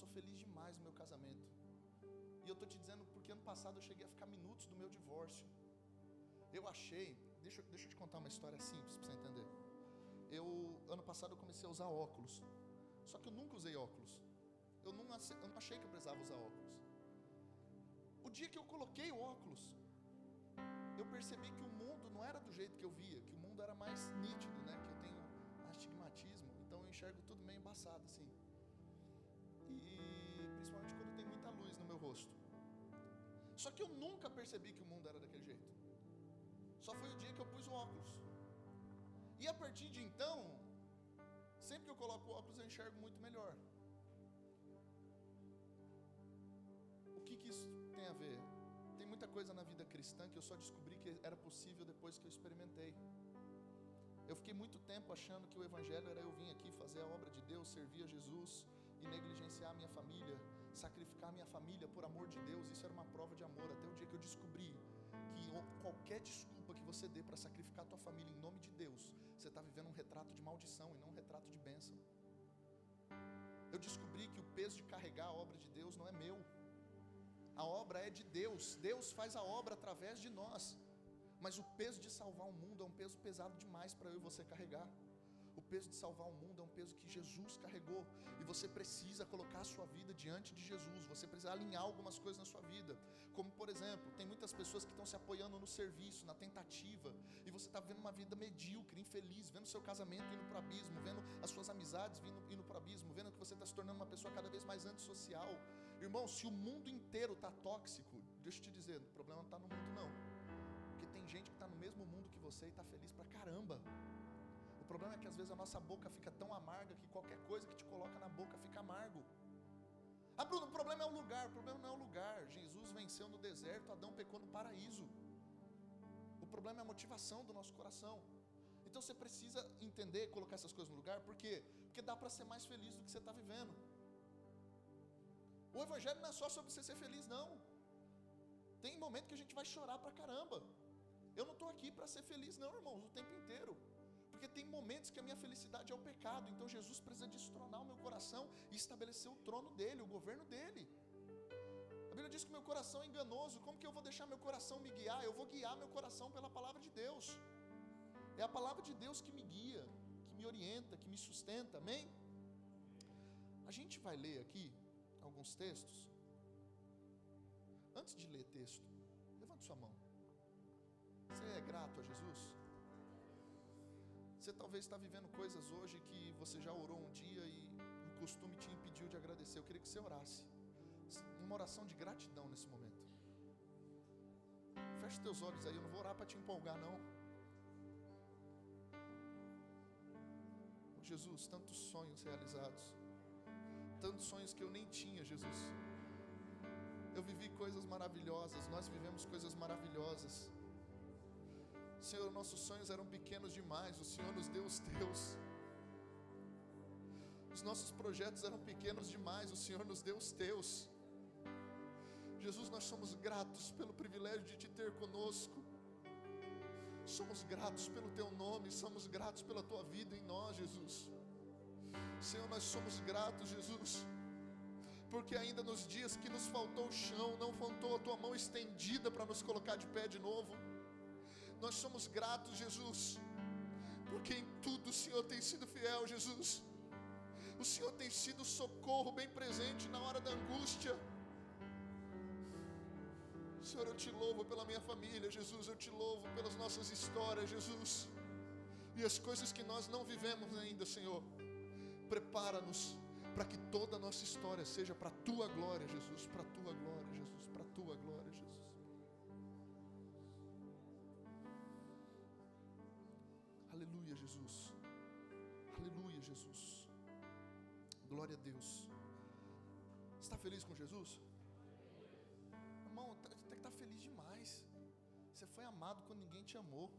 sou feliz demais no meu casamento. E eu estou te dizendo porque ano passado eu cheguei a ficar minutos do meu divórcio. Eu achei, deixa, deixa eu te contar uma história simples para você entender. Eu, ano passado eu comecei a usar óculos. Só que eu nunca usei óculos. Eu não, eu não achei que eu precisava usar óculos. O dia que eu coloquei o óculos, eu percebi que o mundo não era do jeito que eu via, que o mundo era mais nítido, né? Que eu tenho astigmatismo, então eu enxergo tudo meio embaçado assim. Meu rosto. Só que eu nunca percebi que o mundo era daquele jeito. Só foi o dia que eu pus o óculos. E a partir de então, sempre que eu coloco o óculos eu enxergo muito melhor. O que, que isso tem a ver? Tem muita coisa na vida cristã que eu só descobri que era possível depois que eu experimentei. Eu fiquei muito tempo achando que o Evangelho era eu vir aqui fazer a obra de Deus, servir a Jesus e negligenciar a minha família, sacrificar minha família por amor de Deus. Isso era uma prova de amor. Até o dia que eu descobri que qualquer desculpa que você dê para sacrificar a tua família em nome de Deus, você está vivendo um retrato de maldição e não um retrato de bênção. Eu descobri que o peso de carregar a obra de Deus não é meu. A obra é de Deus, Deus faz a obra através de nós. Mas o peso de salvar o mundo é um peso pesado demais para eu e você carregar. O peso de salvar o mundo é um peso que Jesus carregou. E você precisa colocar a sua vida diante de Jesus. Você precisa alinhar algumas coisas na sua vida. Como, por exemplo, tem muitas pessoas que estão se apoiando no serviço, na tentativa. E você está vivendo uma vida medíocre, infeliz, vendo seu casamento indo para o abismo, vendo as suas amizades indo para o abismo, vendo que você está se tornando uma pessoa cada vez mais antissocial. Irmão, se o mundo inteiro está tóxico, deixa eu te dizer, o problema não está no mundo, não. Porque tem gente que está no mesmo mundo que você e está feliz pra caramba problema é que às vezes a nossa boca fica tão amarga que qualquer coisa que te coloca na boca fica amargo. Ah, Bruno, o problema é o lugar. O problema não é o lugar. Jesus venceu no deserto, Adão pecou no paraíso. O problema é a motivação do nosso coração. Então você precisa entender, colocar essas coisas no lugar, por quê? Porque dá para ser mais feliz do que você está vivendo. O Evangelho não é só sobre você ser feliz, não. Tem momento que a gente vai chorar pra caramba. Eu não estou aqui para ser feliz, não, irmãos, o tempo inteiro. Porque tem momentos que a minha felicidade é o pecado. Então Jesus precisa destronar o meu coração e estabelecer o trono dele, o governo dele. A Bíblia diz que meu coração é enganoso. Como que eu vou deixar meu coração me guiar? Eu vou guiar meu coração pela palavra de Deus. É a palavra de Deus que me guia, que me orienta, que me sustenta. Amém? A gente vai ler aqui alguns textos. Antes de ler texto, levante sua mão. Você é grato a Jesus? Você talvez está vivendo coisas hoje que você já orou um dia e o costume te impediu de agradecer. Eu queria que você orasse. Uma oração de gratidão nesse momento. Feche teus olhos aí, eu não vou orar para te empolgar, não. Oh, Jesus, tantos sonhos realizados. Tantos sonhos que eu nem tinha, Jesus. Eu vivi coisas maravilhosas, nós vivemos coisas maravilhosas. Senhor, nossos sonhos eram pequenos demais, o Senhor nos deu os teus. Os nossos projetos eram pequenos demais, o Senhor nos deu os teus. Jesus, nós somos gratos pelo privilégio de te ter conosco. Somos gratos pelo teu nome, somos gratos pela tua vida em nós, Jesus. Senhor, nós somos gratos, Jesus, porque ainda nos dias que nos faltou o chão, não faltou a tua mão estendida para nos colocar de pé de novo. Nós somos gratos, Jesus, porque em tudo o Senhor tem sido fiel, Jesus. O Senhor tem sido socorro bem presente na hora da angústia. Senhor, eu te louvo pela minha família, Jesus. Eu te louvo pelas nossas histórias, Jesus. E as coisas que nós não vivemos ainda, Senhor. Prepara-nos para que toda a nossa história seja para a tua glória, Jesus. Para a tua glória, Jesus. Aleluia, Jesus. glória a Deus. Está feliz com Jesus? Irmão, tem que estar feliz demais. Você foi amado quando ninguém te amou.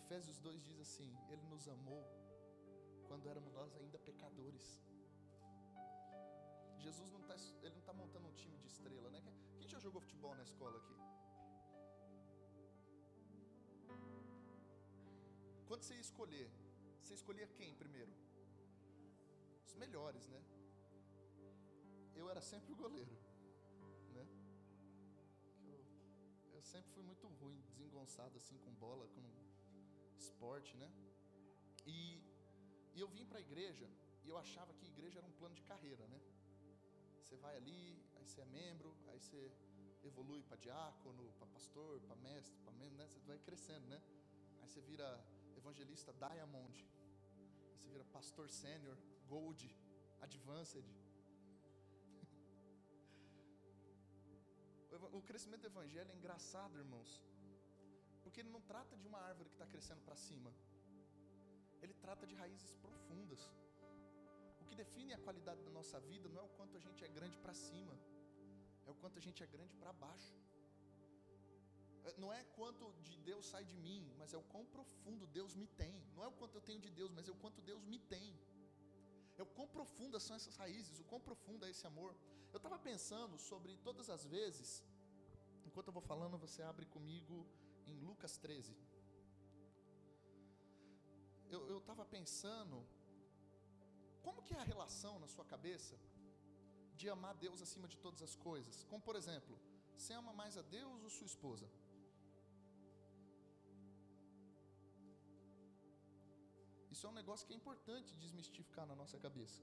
Efésios 2 diz assim: Ele nos amou quando éramos nós ainda pecadores. Jesus não está, ele não está montando um time de estrela, né? Quem já jogou futebol na escola aqui? Quando você ia escolher, você escolhia quem primeiro? Os melhores, né? Eu era sempre o goleiro, né? Eu, eu sempre fui muito ruim, desengonçado assim com bola, com esporte, né? E, e eu vim para a igreja e eu achava que igreja era um plano de carreira, né? Você vai ali, aí você é membro, aí você evolui para diácono, para pastor, para mestre, para membro, né? Você vai crescendo, né? Aí você vira evangelista Diamond, você vira pastor sênior, Gold, Advanced. O crescimento do evangelho é engraçado, irmãos, porque ele não trata de uma árvore que está crescendo para cima, ele trata de raízes profundas. O que define a qualidade da nossa vida não é o quanto a gente é grande para cima, é o quanto a gente é grande para baixo. É, não é quanto de Deus sai de mim, mas é o quão profundo Deus me tem. Não é o quanto eu tenho de Deus, mas é o quanto Deus me tem. É o quão profundas são essas raízes, o quão profundo é esse amor. Eu estava pensando sobre todas as vezes, enquanto eu vou falando, você abre comigo em Lucas 13. Eu estava pensando, como que é a relação na sua cabeça de amar Deus acima de todas as coisas? Como por exemplo, você ama mais a Deus ou sua esposa? Isso é um negócio que é importante desmistificar na nossa cabeça.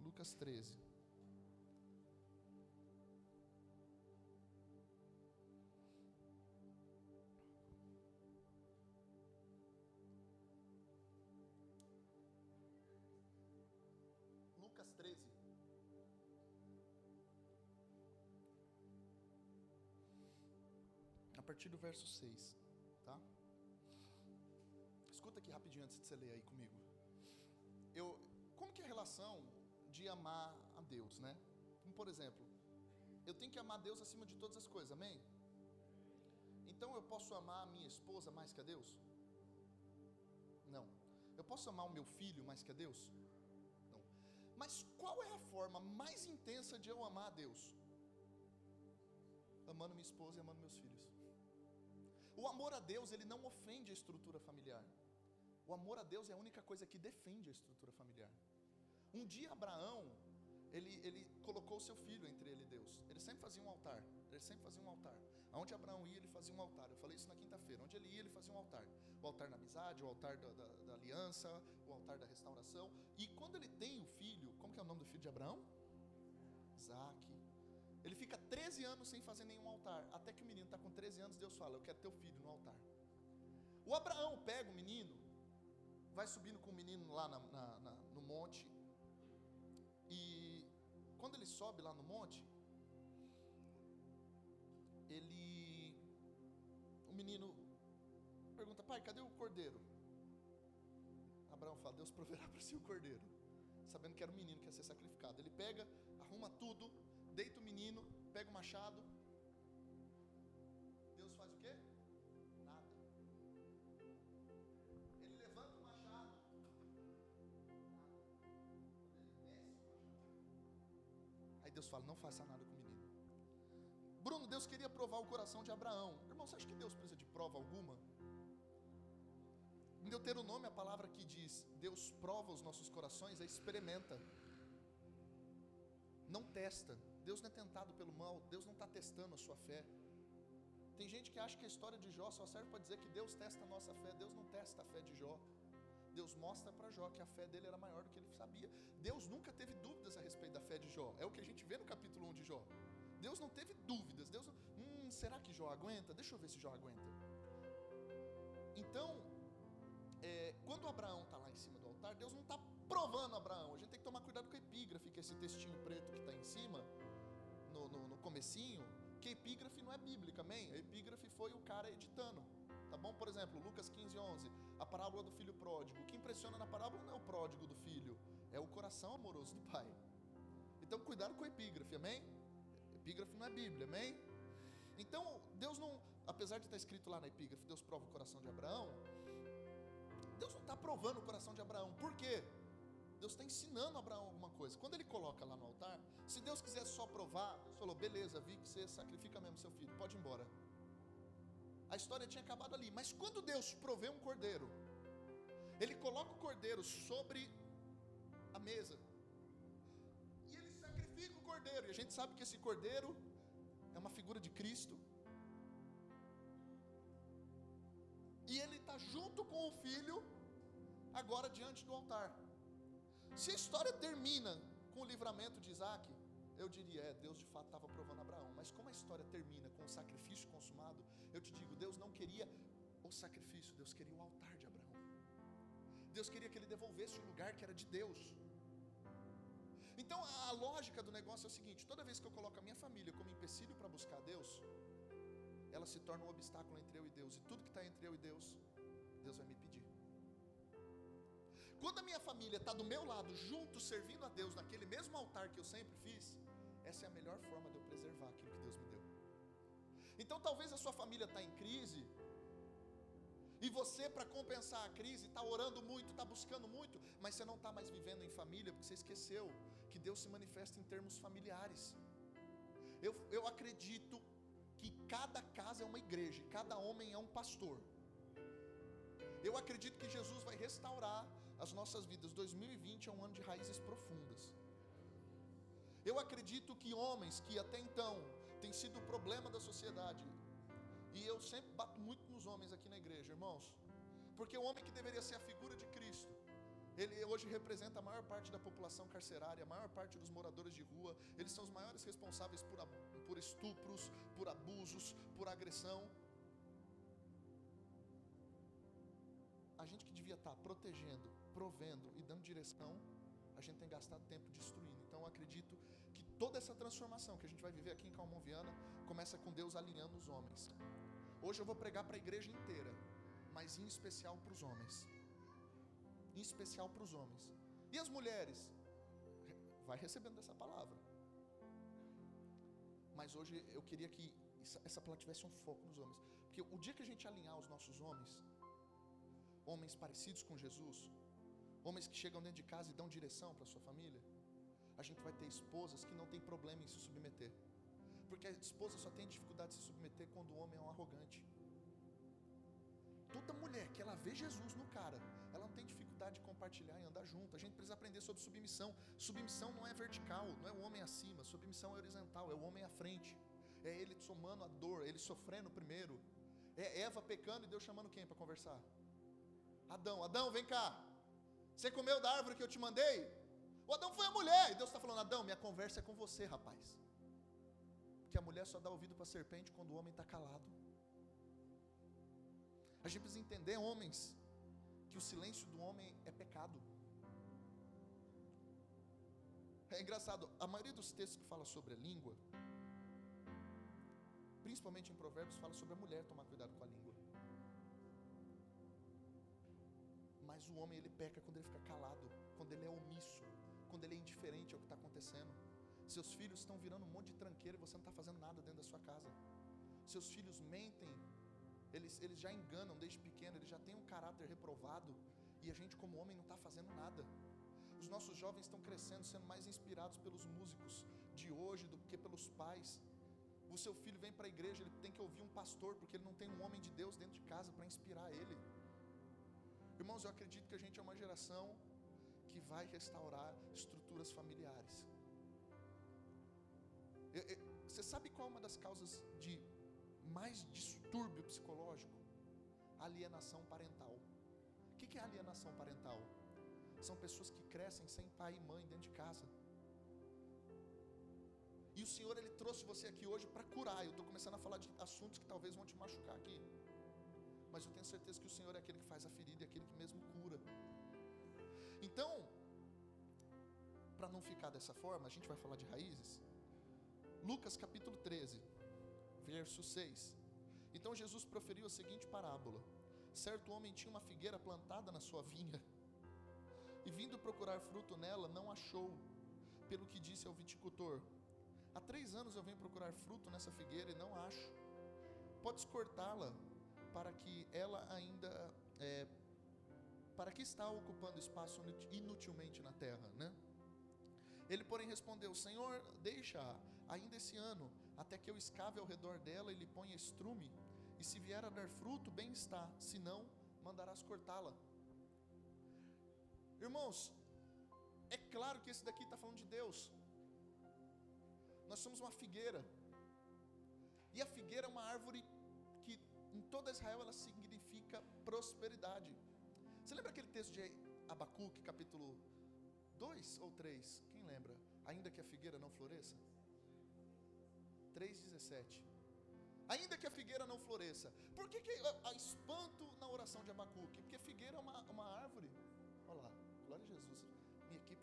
Lucas 13. Lucas 13. A partir do verso 6, tá? Escuta aqui rapidinho antes de você ler aí comigo. Eu, como que é a relação de amar a Deus, né? Como por exemplo, eu tenho que amar Deus acima de todas as coisas, amém? Então eu posso amar a minha esposa mais que a Deus? Não. Eu posso amar o meu filho mais que a Deus? Não. Mas qual é a forma mais intensa de eu amar a Deus? Amando minha esposa e amando meus filhos. O amor a Deus, ele não ofende a estrutura familiar. O amor a Deus é a única coisa que defende a estrutura familiar. Um dia Abraão, ele, ele colocou seu filho entre ele e Deus. Ele sempre fazia um altar. Ele sempre fazia um altar. Aonde Abraão ia, ele fazia um altar. Eu falei isso na quinta-feira. Onde ele ia, ele fazia um altar. O altar da amizade, o altar da, da, da aliança, o altar da restauração. E quando ele tem o filho, como que é o nome do filho de Abraão? Isaac. Ele fica 13 anos sem fazer nenhum altar. Até que o menino está com 13 anos, Deus fala: Eu quero teu filho no altar. O Abraão pega o menino vai subindo com o menino lá na, na, na, no monte. E quando ele sobe lá no monte, ele. O menino pergunta: Pai, cadê o cordeiro? Abraão fala: Deus proverá para si o cordeiro, sabendo que era o menino que ia ser sacrificado. Ele pega, arruma tudo, deita o menino, pega o machado, Fala: não faça nada com o menino. Bruno, Deus queria provar o coração de Abraão. Irmão, você acha que Deus precisa de prova alguma? Em Deuteronômio, a palavra que diz Deus prova os nossos corações é experimenta. Não testa. Deus não é tentado pelo mal. Deus não está testando a sua fé. Tem gente que acha que a história de Jó só serve para dizer que Deus testa a nossa fé. Deus não testa a fé de Jó. Deus mostra para Jó que a fé dele era maior do que ele sabia. Deus nunca teve dúvidas a respeito da fé de Jó. É o que a gente vê no capítulo 1 de Jó. Deus não teve dúvidas. Deus, hum, será que Jó aguenta? Deixa eu ver se Jó aguenta. Então, é, quando Abraão está lá em cima do altar, Deus não está provando Abraão. A gente tem que tomar cuidado com a epígrafe, que é esse textinho preto que está em cima, no, no, no comecinho, que a epígrafe não é bíblica, amém? A epígrafe foi o cara editando. Tá bom? Por exemplo, Lucas 15, 11, a parábola do filho pródigo. O que impressiona na parábola não é o pródigo do filho, é o coração amoroso do pai. Então, cuidado com a epígrafe, amém? Epígrafe não é Bíblia, amém? Então, Deus não, apesar de estar escrito lá na epígrafe, Deus prova o coração de Abraão. Deus não está provando o coração de Abraão, por quê? Deus está ensinando Abraão alguma coisa. Quando ele coloca lá no altar, se Deus quisesse só provar, Deus falou: beleza, vi que você sacrifica mesmo seu filho, pode ir embora. A história tinha acabado ali. Mas quando Deus provê um cordeiro, Ele coloca o cordeiro sobre a mesa. E Ele sacrifica o cordeiro. E a gente sabe que esse cordeiro é uma figura de Cristo. E ele está junto com o filho, agora diante do altar. Se a história termina com o livramento de Isaac, eu diria, é, Deus de fato estava provando Abraão. Mas como a história termina com o sacrifício consumado, eu te digo, Deus não queria o sacrifício, Deus queria o altar de Abraão. Deus queria que ele devolvesse o lugar que era de Deus. Então a lógica do negócio é o seguinte: toda vez que eu coloco a minha família como empecilho para buscar Deus, ela se torna um obstáculo entre eu e Deus, e tudo que está Quando a minha família está do meu lado, junto, servindo a Deus, naquele mesmo altar que eu sempre fiz, essa é a melhor forma de eu preservar aquilo que Deus me deu. Então talvez a sua família está em crise, e você, para compensar a crise, está orando muito, está buscando muito, mas você não está mais vivendo em família, porque você esqueceu que Deus se manifesta em termos familiares. Eu, eu acredito que cada casa é uma igreja, cada homem é um pastor. Eu acredito que Jesus vai restaurar as nossas vidas. 2020 é um ano de raízes profundas. Eu acredito que homens que até então têm sido o problema da sociedade, e eu sempre bato muito nos homens aqui na igreja, irmãos, porque o homem que deveria ser a figura de Cristo, ele hoje representa a maior parte da população carcerária, a maior parte dos moradores de rua, eles são os maiores responsáveis por, por estupros, por abusos, por agressão. A gente devia estar protegendo, provendo e dando direção, a gente tem gastado tempo destruindo. Então eu acredito que toda essa transformação que a gente vai viver aqui em Calmon começa com Deus alinhando os homens. Hoje eu vou pregar para a igreja inteira, mas em especial para os homens. Em especial para os homens. E as mulheres? Vai recebendo essa palavra. Mas hoje eu queria que essa palavra tivesse um foco nos homens. Porque o dia que a gente alinhar os nossos homens, homens parecidos com Jesus, homens que chegam dentro de casa e dão direção para sua família, a gente vai ter esposas que não tem problema em se submeter. Porque a esposa só tem dificuldade de se submeter quando o homem é um arrogante. Toda mulher que ela vê Jesus no cara, ela não tem dificuldade de compartilhar e andar junto. A gente precisa aprender sobre submissão. Submissão não é vertical, não é o homem acima. Submissão é horizontal, é o homem à frente. É ele somando a dor, ele sofrendo primeiro. É Eva pecando e Deus chamando quem para conversar? Adão, Adão, vem cá. Você comeu da árvore que eu te mandei? O Adão foi a mulher. E Deus está falando, Adão, minha conversa é com você, rapaz. Porque a mulher só dá ouvido para a serpente quando o homem está calado. A gente precisa entender, homens, que o silêncio do homem é pecado. É engraçado, a maioria dos textos que fala sobre a língua, principalmente em Provérbios, fala sobre a mulher tomar cuidado com a língua. Mas o homem ele peca quando ele fica calado, quando ele é omisso, quando ele é indiferente ao que está acontecendo. Seus filhos estão virando um monte de tranqueira e você não está fazendo nada dentro da sua casa. Seus filhos mentem, eles, eles já enganam desde pequeno, eles já têm um caráter reprovado e a gente, como homem, não está fazendo nada. Os nossos jovens estão crescendo, sendo mais inspirados pelos músicos de hoje do que pelos pais. O seu filho vem para a igreja, ele tem que ouvir um pastor, porque ele não tem um homem de Deus dentro de casa para inspirar ele. Irmãos, eu acredito que a gente é uma geração que vai restaurar estruturas familiares. Você sabe qual é uma das causas de mais distúrbio psicológico? Alienação parental. O que é alienação parental? São pessoas que crescem sem pai e mãe dentro de casa. E o Senhor ele trouxe você aqui hoje para curar. Eu estou começando a falar de assuntos que talvez vão te machucar aqui. Mas eu tenho certeza que o Senhor é aquele que faz a ferida e aquele que mesmo cura. Então, para não ficar dessa forma, a gente vai falar de raízes. Lucas capítulo 13, verso 6. Então Jesus proferiu a seguinte parábola: Certo homem tinha uma figueira plantada na sua vinha, e vindo procurar fruto nela, não achou, pelo que disse ao viticultor: Há três anos eu venho procurar fruto nessa figueira e não acho. Podes cortá-la, para que ela ainda. É, para que está ocupando espaço inutilmente na terra, né? Ele, porém, respondeu: Senhor, deixa ainda esse ano, até que eu escave ao redor dela e lhe ponha estrume, e se vier a dar fruto, bem está, se não, mandarás cortá-la. Irmãos, é claro que esse daqui está falando de Deus. Nós somos uma figueira. E a figueira é uma árvore em toda Israel ela significa prosperidade. Você lembra aquele texto de Abacuque, capítulo 2 ou 3? Quem lembra? Ainda que a figueira não floresça? 3,17. Ainda que a figueira não floresça. Por que, que há espanto na oração de Abacuque? Porque figueira é uma, uma árvore. Olha lá, glória a Jesus. Minha equipe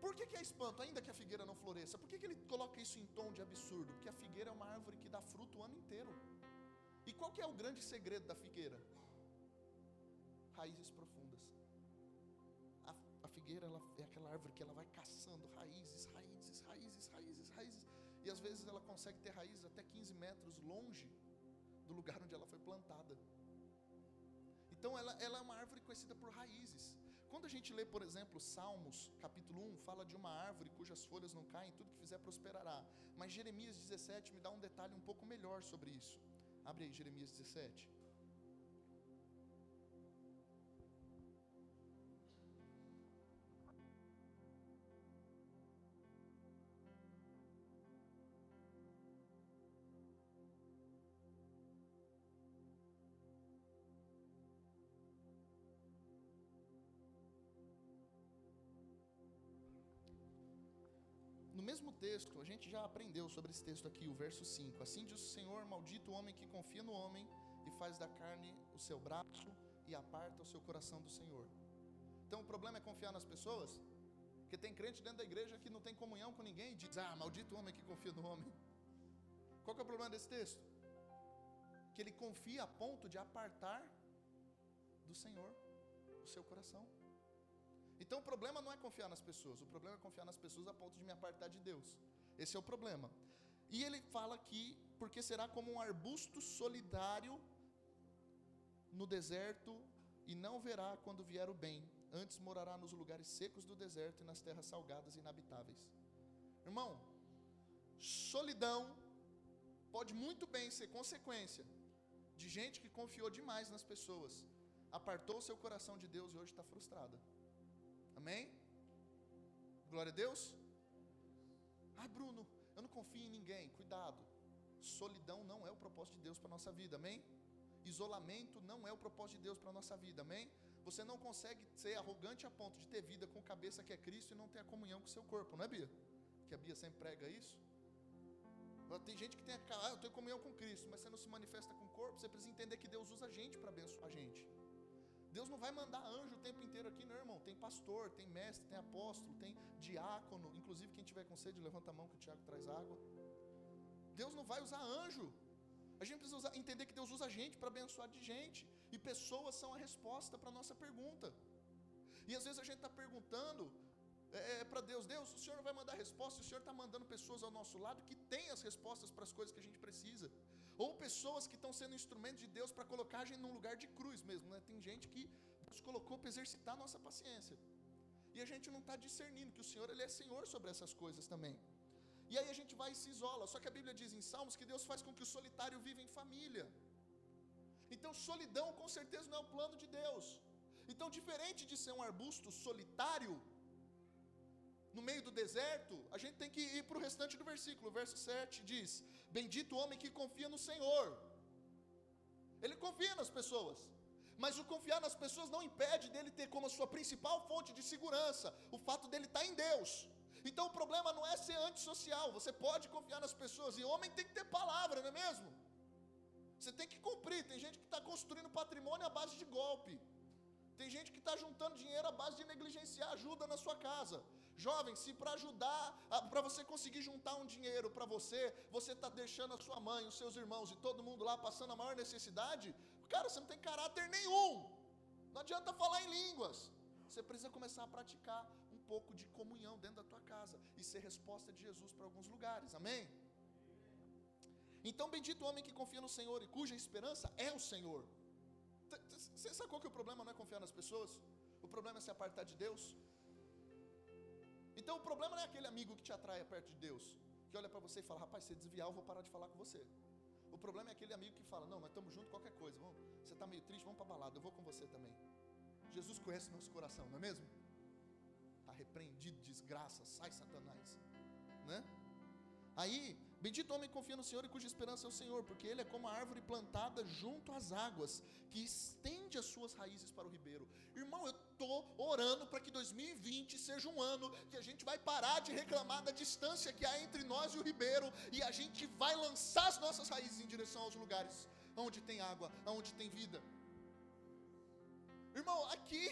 Por que, que é espanto, ainda que a figueira não floresça? Por que, que ele coloca isso em tom de absurdo? Porque a figueira é uma árvore que dá fruto o ano inteiro. E qual que é o grande segredo da figueira? Raízes profundas. A, a figueira ela é aquela árvore que ela vai caçando raízes, raízes, raízes, raízes, raízes. E às vezes ela consegue ter raízes até 15 metros longe do lugar onde ela foi plantada. Então ela, ela é uma árvore conhecida por raízes. Quando a gente lê, por exemplo, Salmos, capítulo 1, fala de uma árvore cujas folhas não caem, tudo que fizer prosperará. Mas Jeremias 17 me dá um detalhe um pouco melhor sobre isso. Abre aí Jeremias 17. Mesmo texto, a gente já aprendeu sobre esse texto aqui, o verso 5. Assim diz o Senhor: Maldito o homem que confia no homem e faz da carne o seu braço e aparta o seu coração do Senhor. Então o problema é confiar nas pessoas? Porque tem crente dentro da igreja que não tem comunhão com ninguém e diz: Ah, maldito o homem que confia no homem. Qual que é o problema desse texto? Que ele confia a ponto de apartar do Senhor o seu coração. Então o problema não é confiar nas pessoas, o problema é confiar nas pessoas a ponto de me apartar de Deus. Esse é o problema. E ele fala aqui, porque será como um arbusto solidário no deserto e não verá quando vier o bem, antes morará nos lugares secos do deserto e nas terras salgadas e inabitáveis. Irmão, solidão pode muito bem ser consequência de gente que confiou demais nas pessoas, apartou seu coração de Deus e hoje está frustrada. Amém? Glória a Deus. Ah, Bruno, eu não confio em ninguém. Cuidado. Solidão não é o propósito de Deus para a nossa vida. Amém? Isolamento não é o propósito de Deus para a nossa vida. Amém? Você não consegue ser arrogante a ponto de ter vida com cabeça que é Cristo e não ter a comunhão com o seu corpo, não é, Bia? Que a Bia sempre prega isso. Tem gente que tem a, ah, eu tenho comunhão com Cristo, mas você não se manifesta com o corpo. Você precisa entender que Deus usa a gente para abençoar a gente. Deus não vai mandar anjo o tempo inteiro aqui, não, irmão. Tem pastor, tem mestre, tem apóstolo, tem diácono. Inclusive, quem tiver com sede, levanta a mão que o Tiago traz água. Deus não vai usar anjo. A gente precisa usar, entender que Deus usa a gente para abençoar de gente. E pessoas são a resposta para a nossa pergunta. E às vezes a gente está perguntando é, é para Deus: Deus, o Senhor não vai mandar resposta, o Senhor está mandando pessoas ao nosso lado que têm as respostas para as coisas que a gente precisa. Ou pessoas que estão sendo instrumentos de Deus para colocar a gente num lugar de cruz mesmo. Né? Tem gente que Deus colocou para exercitar a nossa paciência. E a gente não está discernindo que o Senhor ele é Senhor sobre essas coisas também. E aí a gente vai e se isola. Só que a Bíblia diz em Salmos que Deus faz com que o solitário viva em família. Então, solidão com certeza não é o plano de Deus. Então, diferente de ser um arbusto solitário, no meio do deserto, a gente tem que ir para o restante do versículo. O verso 7 diz: Bendito o homem que confia no Senhor. Ele confia nas pessoas. Mas o confiar nas pessoas não impede dele ter como sua principal fonte de segurança o fato dele estar em Deus. Então o problema não é ser antissocial. Você pode confiar nas pessoas. E homem tem que ter palavra, não é mesmo? Você tem que cumprir. Tem gente que está construindo patrimônio à base de golpe. Tem gente que está juntando dinheiro à base de negligenciar ajuda na sua casa. Jovem, se para ajudar, para você conseguir juntar um dinheiro para você, você está deixando a sua mãe, os seus irmãos e todo mundo lá passando a maior necessidade, cara, você não tem caráter nenhum. Não adianta falar em línguas. Você precisa começar a praticar um pouco de comunhão dentro da tua casa e ser resposta de Jesus para alguns lugares. Amém? Então, bendito o homem que confia no Senhor e cuja esperança é o Senhor. Você sacou que o problema não é confiar nas pessoas? O problema é se apartar de Deus? Então o problema não é aquele amigo que te atrai perto de Deus, que olha para você e fala: rapaz, se desviar, eu vou parar de falar com você. O problema é aquele amigo que fala: não, nós estamos juntos qualquer coisa, vamos, você está meio triste, vamos para a balada, eu vou com você também. Jesus conhece nosso coração, não é mesmo? Está repreendido, desgraça, sai Satanás, né? Aí Bendito homem que confia no Senhor e cuja esperança é o Senhor, porque ele é como a árvore plantada junto às águas, que estende as suas raízes para o ribeiro. Irmão, eu estou orando para que 2020 seja um ano que a gente vai parar de reclamar da distância que há entre nós e o ribeiro, e a gente vai lançar as nossas raízes em direção aos lugares onde tem água, onde tem vida. Irmão, aqui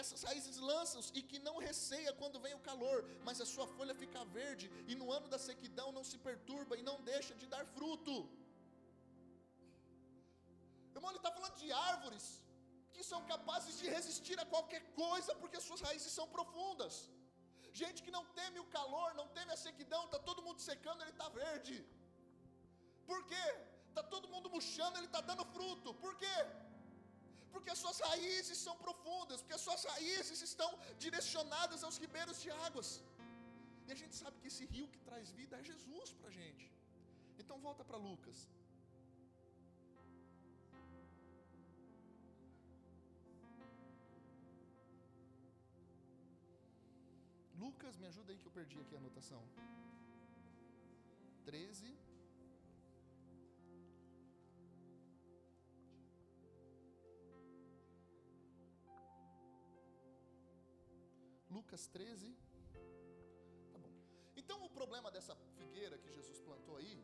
essas raízes lançam e que não receia quando vem o calor, mas a sua folha fica verde, e no ano da sequidão não se perturba e não deixa de dar fruto. Irmão, ele está falando de árvores que são capazes de resistir a qualquer coisa, porque as suas raízes são profundas. Gente que não teme o calor, não teme a sequidão, está todo mundo secando, ele está verde. Por quê? Está todo mundo murchando, ele está dando fruto. Por quê? Porque as suas raízes são profundas, porque as suas raízes estão direcionadas aos ribeiros de águas. E a gente sabe que esse rio que traz vida é Jesus para a gente. Então volta para Lucas. Lucas, me ajuda aí que eu perdi aqui a anotação. 13. Lucas 13. Tá bom. Então o problema dessa figueira que Jesus plantou aí,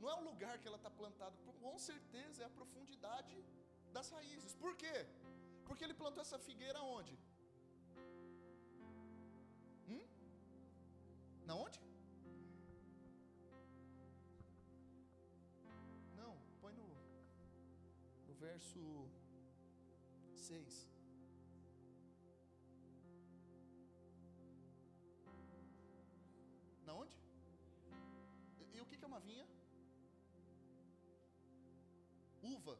não é o lugar que ela está plantada, com certeza é a profundidade das raízes. Por quê? Porque ele plantou essa figueira onde? Hum? Na onde? Não, põe no, no verso 6. Uma vinha? Uva.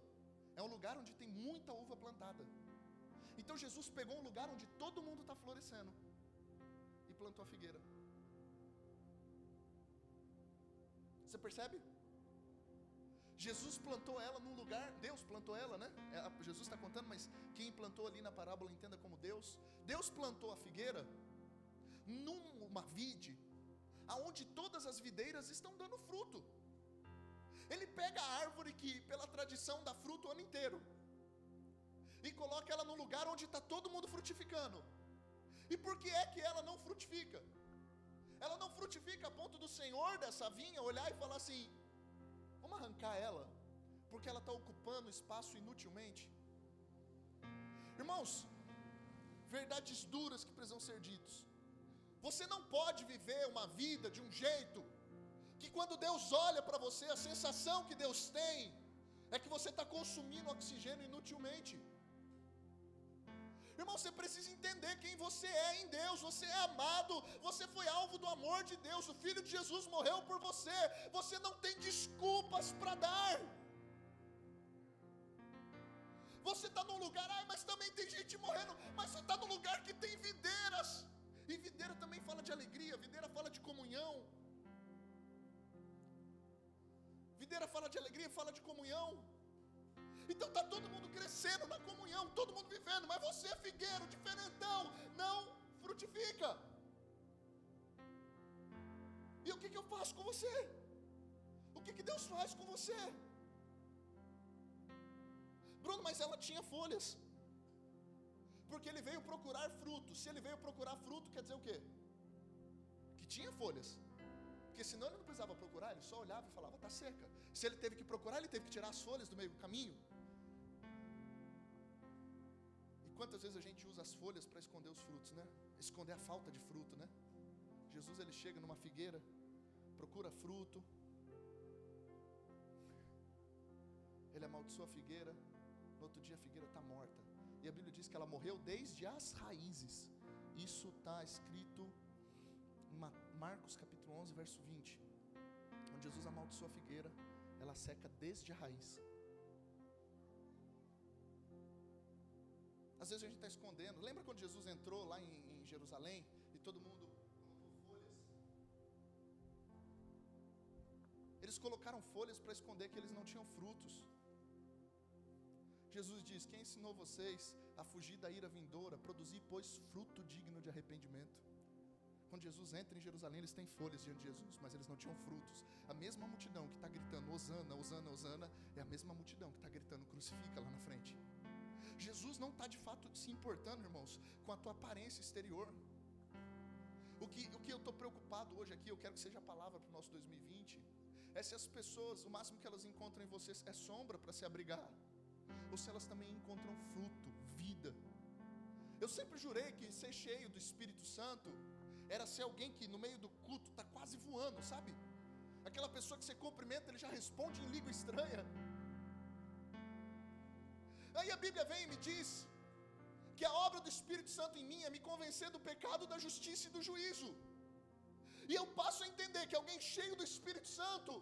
É um lugar onde tem muita uva plantada. Então Jesus pegou um lugar onde todo mundo está florescendo e plantou a figueira. Você percebe? Jesus plantou ela num lugar, Deus plantou ela, né? É, Jesus está contando, mas quem plantou ali na parábola entenda como Deus. Deus plantou a figueira numa vide aonde todas as videiras estão dando fruto. Ele pega a árvore que, pela tradição, dá fruto o ano inteiro, e coloca ela no lugar onde está todo mundo frutificando. E por que é que ela não frutifica? Ela não frutifica a ponto do Senhor dessa vinha olhar e falar assim: vamos arrancar ela, porque ela está ocupando espaço inutilmente. Irmãos, verdades duras que precisam ser ditas. Você não pode viver uma vida de um jeito que quando Deus olha para você, a sensação que Deus tem é que você está consumindo oxigênio inutilmente. Irmão, você precisa entender quem você é em Deus. Você é amado, você foi alvo do amor de Deus. O Filho de Jesus morreu por você. Você não tem desculpas para dar. Você está num lugar, ai, mas também tem gente morrendo. Mas você está num lugar que tem videiras. E videira também fala de alegria, videira fala de comunhão. Videira fala de alegria, fala de comunhão. Então está todo mundo crescendo na comunhão, todo mundo vivendo, mas você, figueiro, diferentão, não frutifica. E o que, que eu faço com você? O que, que Deus faz com você? Bruno, mas ela tinha folhas porque ele veio procurar fruto. Se ele veio procurar fruto, quer dizer o quê? Que tinha folhas. Porque senão ele não precisava procurar, ele só olhava e falava, está seca. Se ele teve que procurar, ele teve que tirar as folhas do meio do caminho. E Quantas vezes a gente usa as folhas para esconder os frutos, né? Esconder a falta de fruto, né? Jesus ele chega numa figueira, procura fruto, ele amaldiçoa a figueira, no outro dia a figueira está morta. A Bíblia diz que ela morreu desde as raízes. Isso está escrito em Marcos capítulo 11, verso 20. Onde Jesus amaldiçoa a figueira, ela seca desde a raiz. Às vezes a gente está escondendo. Lembra quando Jesus entrou lá em, em Jerusalém e todo mundo colocou folhas? Eles colocaram folhas para esconder que eles não tinham frutos. Jesus diz: Quem ensinou vocês a fugir da ira vindoura, produzir, pois, fruto digno de arrependimento? Quando Jesus entra em Jerusalém, eles têm folhas diante de Jesus, mas eles não tinham frutos. A mesma multidão que está gritando Osana, Osana, Osana, é a mesma multidão que está gritando crucifica lá na frente. Jesus não está de fato se importando, irmãos, com a tua aparência exterior. O que, o que eu estou preocupado hoje aqui, eu quero que seja a palavra para o nosso 2020, é se as pessoas, o máximo que elas encontram em vocês é sombra para se abrigar ou se elas também encontram fruto, vida. Eu sempre jurei que ser cheio do Espírito Santo era ser alguém que no meio do culto está quase voando, sabe? Aquela pessoa que você cumprimenta, ele já responde em língua estranha. Aí a Bíblia vem e me diz que a obra do Espírito Santo em mim é me convencer do pecado, da justiça e do juízo. E eu passo a entender que alguém cheio do Espírito Santo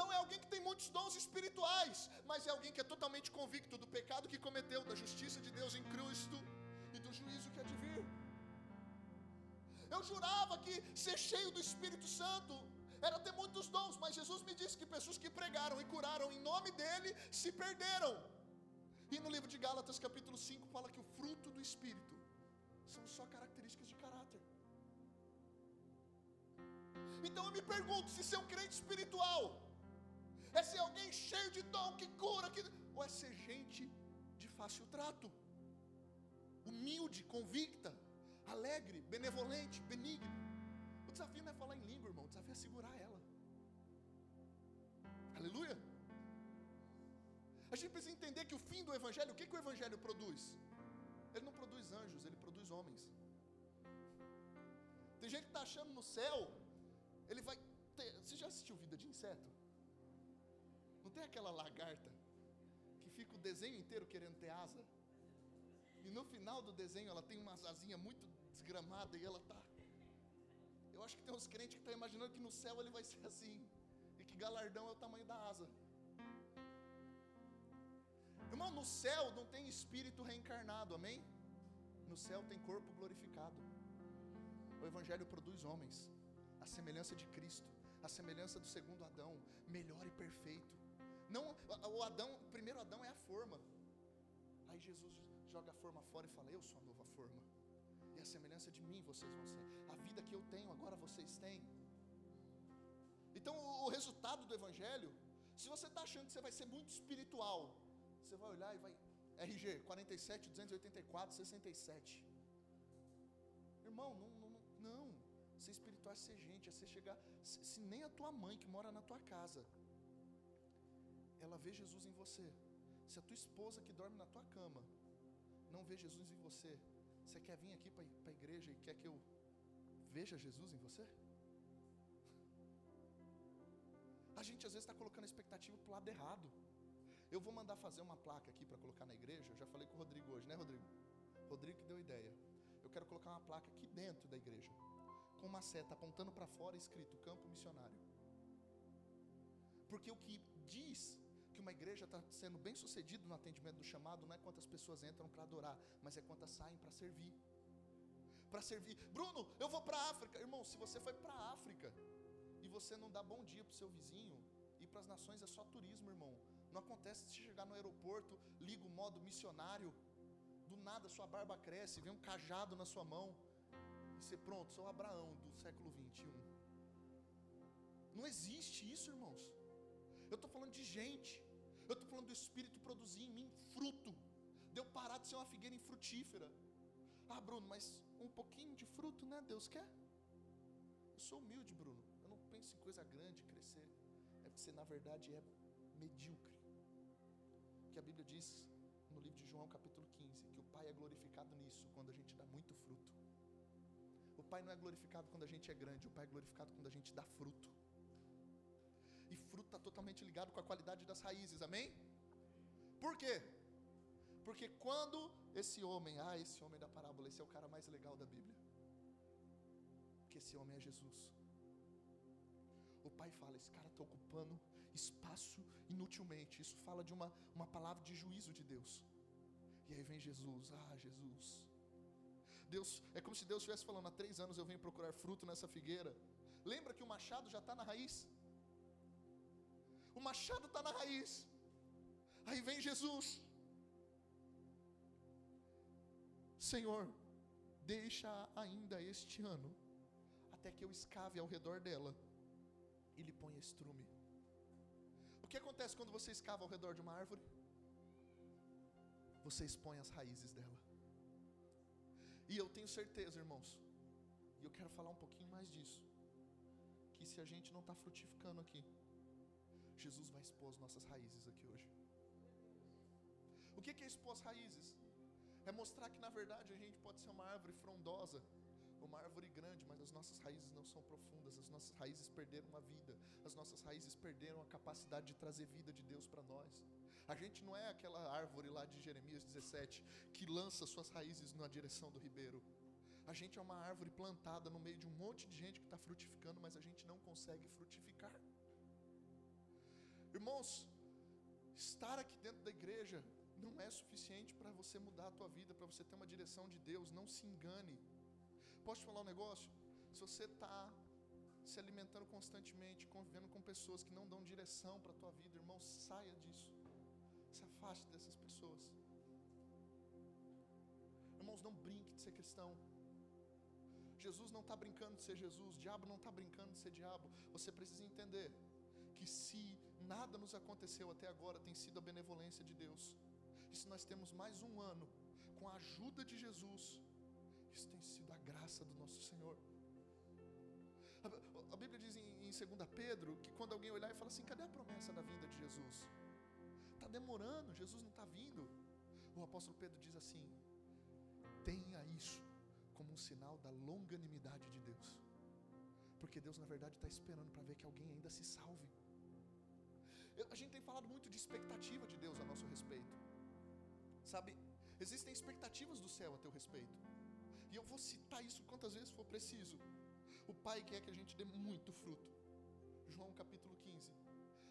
não é alguém que tem muitos dons espirituais, mas é alguém que é totalmente convicto do pecado que cometeu, da justiça de Deus em Cristo e do juízo que há de vir. Eu jurava que ser cheio do Espírito Santo era ter muitos dons, mas Jesus me disse que pessoas que pregaram e curaram em nome dele se perderam. E no livro de Gálatas, capítulo 5, fala que o fruto do Espírito são só características de caráter. Então eu me pergunto: se ser um crente espiritual é ser alguém cheio de dom, que cura, que... ou é ser gente de fácil trato, humilde, convicta, alegre, benevolente, benigno. O desafio não é falar em língua, irmão, o desafio é segurar ela. Aleluia. A gente precisa entender que o fim do Evangelho, o que, que o Evangelho produz? Ele não produz anjos, ele produz homens. Tem gente que está achando no céu, ele vai ter. Você já assistiu Vida de Inseto? Não tem aquela lagarta que fica o desenho inteiro querendo ter asa? E no final do desenho ela tem uma asinha muito desgramada e ela tá. Eu acho que tem uns crentes que estão tá imaginando que no céu ele vai ser assim. E que galardão é o tamanho da asa. Irmão, no céu não tem espírito reencarnado, amém? No céu tem corpo glorificado. O Evangelho produz homens, a semelhança de Cristo, a semelhança do segundo Adão, melhor e perfeito. Não, o Adão, o primeiro Adão é a forma. Aí Jesus joga a forma fora e fala: Eu sou a nova forma. E a semelhança de mim vocês vão ser. A vida que eu tenho, agora vocês têm. Então, o resultado do Evangelho, se você está achando que você vai ser muito espiritual, você vai olhar e vai. RG 47, 284, 67. Irmão, não, não, não. Ser espiritual é ser gente, é ser chegar. Se, se nem a tua mãe que mora na tua casa ela vê Jesus em você. Se a tua esposa que dorme na tua cama não vê Jesus em você, você quer vir aqui para a igreja e quer que eu veja Jesus em você? A gente às vezes está colocando a expectativa para o lado errado. Eu vou mandar fazer uma placa aqui para colocar na igreja. Eu já falei com o Rodrigo hoje, né, Rodrigo? Rodrigo que deu ideia. Eu quero colocar uma placa aqui dentro da igreja, com uma seta apontando para fora escrito campo missionário. Porque o que diz que uma igreja está sendo bem sucedida no atendimento do chamado não é quantas pessoas entram para adorar, mas é quantas saem para servir. Para servir. Bruno, eu vou para a África. Irmão, se você foi para a África e você não dá bom dia para o seu vizinho, ir para as nações é só turismo, irmão. Não acontece se chegar no aeroporto, liga o modo missionário, do nada sua barba cresce, vem um cajado na sua mão, e você pronto, sou Abraão do século 21. Não existe isso, irmãos. Eu estou falando de gente. Eu estou falando do Espírito produzir em mim fruto. De eu parar de ser uma figueira infrutífera. Ah, Bruno, mas um pouquinho de fruto, né? Deus quer? Eu sou humilde, Bruno. Eu não penso em coisa grande, crescer. É porque você, na verdade, é medíocre. Que a Bíblia diz no livro de João, capítulo 15, que o Pai é glorificado nisso, quando a gente dá muito fruto. O Pai não é glorificado quando a gente é grande, o Pai é glorificado quando a gente dá fruto. Fruto está totalmente ligado com a qualidade das raízes, amém? Por quê? Porque quando esse homem, ah, esse homem da parábola, esse é o cara mais legal da Bíblia. Porque esse homem é Jesus. O pai fala: esse cara está ocupando espaço inutilmente. Isso fala de uma, uma palavra de juízo de Deus. E aí vem Jesus, ah, Jesus. Deus, é como se Deus estivesse falando: há três anos eu venho procurar fruto nessa figueira. Lembra que o machado já está na raiz? O machado está na raiz. Aí vem Jesus. Senhor, deixa ainda este ano, até que eu escave ao redor dela e lhe ponha estrume. O que acontece quando você escava ao redor de uma árvore? Você expõe as raízes dela. E eu tenho certeza, irmãos, e eu quero falar um pouquinho mais disso, que se a gente não está frutificando aqui, Jesus vai expor as nossas raízes aqui hoje. O que é expor as raízes? É mostrar que na verdade a gente pode ser uma árvore frondosa, uma árvore grande, mas as nossas raízes não são profundas, as nossas raízes perderam a vida, as nossas raízes perderam a capacidade de trazer vida de Deus para nós. A gente não é aquela árvore lá de Jeremias 17 que lança suas raízes na direção do ribeiro. A gente é uma árvore plantada no meio de um monte de gente que está frutificando, mas a gente não consegue frutificar. Irmãos, estar aqui dentro da igreja não é suficiente para você mudar a tua vida, para você ter uma direção de Deus. Não se engane. Posso te falar um negócio? Se você está se alimentando constantemente, convivendo com pessoas que não dão direção para a tua vida, irmão, saia disso. Se afaste dessas pessoas. Irmãos, não brinque de ser cristão. Jesus não está brincando de ser Jesus, o diabo não está brincando de ser diabo. Você precisa entender que se nada nos aconteceu até agora, tem sido a benevolência de Deus. E se nós temos mais um ano com a ajuda de Jesus, isso tem sido a graça do nosso Senhor. A, a Bíblia diz em, em 2 Pedro que quando alguém olhar e fala assim: cadê a promessa da vinda de Jesus? Está demorando, Jesus não está vindo. O apóstolo Pedro diz assim: tenha isso como um sinal da longanimidade de Deus. Porque Deus, na verdade, está esperando para ver que alguém ainda se salve. A gente tem falado muito de expectativa de Deus a nosso respeito. Sabe, existem expectativas do céu a teu respeito. E eu vou citar isso quantas vezes for preciso. O Pai quer que a gente dê muito fruto. João capítulo 15.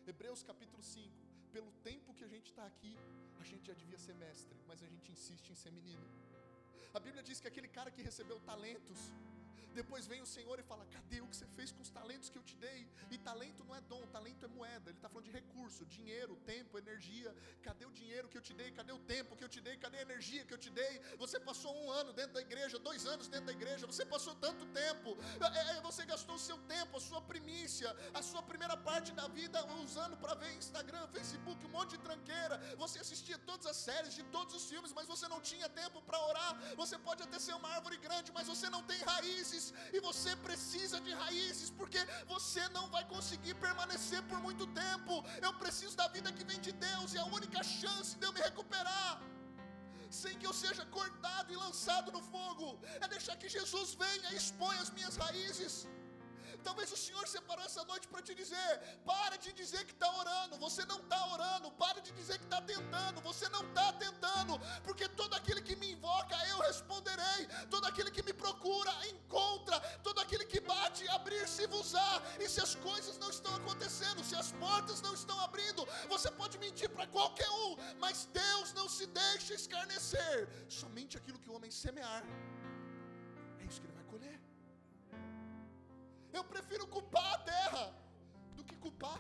Hebreus capítulo 5. Pelo tempo que a gente está aqui, a gente já devia ser mestre, mas a gente insiste em ser menino. A Bíblia diz que aquele cara que recebeu talentos, depois vem o Senhor e fala: Cadê o que você fez com os talentos que eu te dei? E talento não é dom, talento é moeda. Ele está falando de recurso, dinheiro, tempo, energia. Cadê o dinheiro que eu te dei? Cadê o tempo que eu te dei? Cadê a energia que eu te dei? Você passou um ano dentro da igreja, dois anos dentro da igreja, você passou tanto tempo. É, é você gastou o seu tempo, a sua primícia, a sua primeira parte da vida usando para ver Instagram, Facebook, um monte de tranqueira. Você assistia todas as séries de todos os filmes, mas você não tinha tempo para orar. Você pode até ser uma árvore grande, mas você não tem raízes e você precisa de raízes, porque você não vai conseguir permanecer por muito tempo. Eu preciso da vida que vem de Deus, e a única chance de eu me recuperar, sem que eu seja cortado e lançado no fogo, é deixar que Jesus venha e exponha as minhas raízes. Talvez o Senhor separou essa noite para te dizer: para de dizer que está orando, você não está orando, para de dizer que está tentando, você não está tentando, porque todo aquele que me invoca, eu responderei, todo aquele que me procura, encontra, todo aquele que bate, abrir-se-vos-á, e se as coisas não estão acontecendo, se as portas não estão abrindo, você pode mentir para qualquer um, mas Deus não se deixa escarnecer, somente aquilo que o homem semear, é isso que ele vai colher. Eu prefiro culpar a terra do que culpar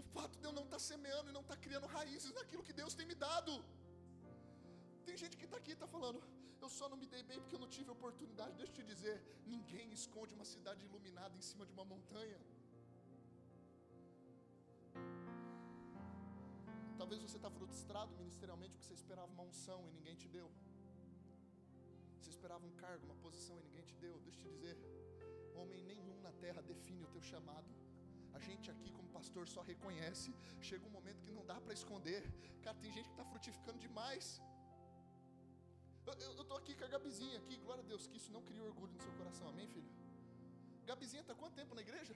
o fato de eu não estar tá semeando e não estar tá criando raízes naquilo que Deus tem me dado. Tem gente que está aqui e está falando, eu só não me dei bem porque eu não tive oportunidade. Deixa eu te dizer, ninguém esconde uma cidade iluminada em cima de uma montanha. Talvez você está frustrado ministerialmente porque você esperava uma unção e ninguém te deu. Você esperava um cargo, uma posição e ninguém te deu. Deixa eu te dizer, Homem nenhum na terra define o teu chamado. A gente aqui, como pastor, só reconhece. Chega um momento que não dá para esconder. Cara, tem gente que está frutificando demais. eu tô aqui com a Gabizinha aqui, glória a Deus, que isso não cria orgulho no seu coração, amém, filho? Gabizinha está quanto tempo na igreja?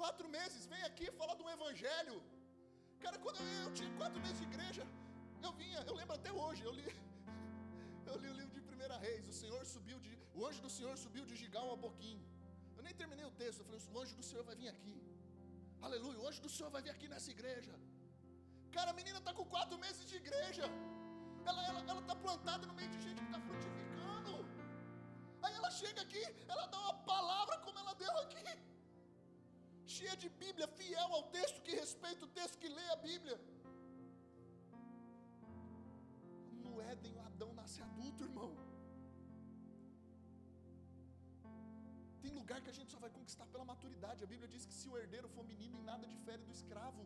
Quatro meses, vem aqui falar do evangelho. Cara, quando eu, eu tinha quatro meses de igreja, eu vinha, eu lembro até hoje, eu li, eu li o livro de Primeira Reis, o Senhor subiu de, o anjo do Senhor subiu de Gigal a Boquim. Eu nem terminei o texto, eu falei, o anjo do Senhor vai vir aqui. Aleluia, o anjo do Senhor vai vir aqui nessa igreja. Cara, a menina está com quatro meses de igreja. Ela está ela, ela tá plantada no meio de gente que está frutificando. Aí ela chega aqui, ela dá uma palavra como ela deu aqui. Cheia de Bíblia, fiel ao texto, que respeita o texto, que lê a Bíblia. No Éden, Adão nasce adulto, irmão. Tem lugar que a gente só vai conquistar pela maturidade. A Bíblia diz que se o herdeiro for menino, em nada difere do escravo.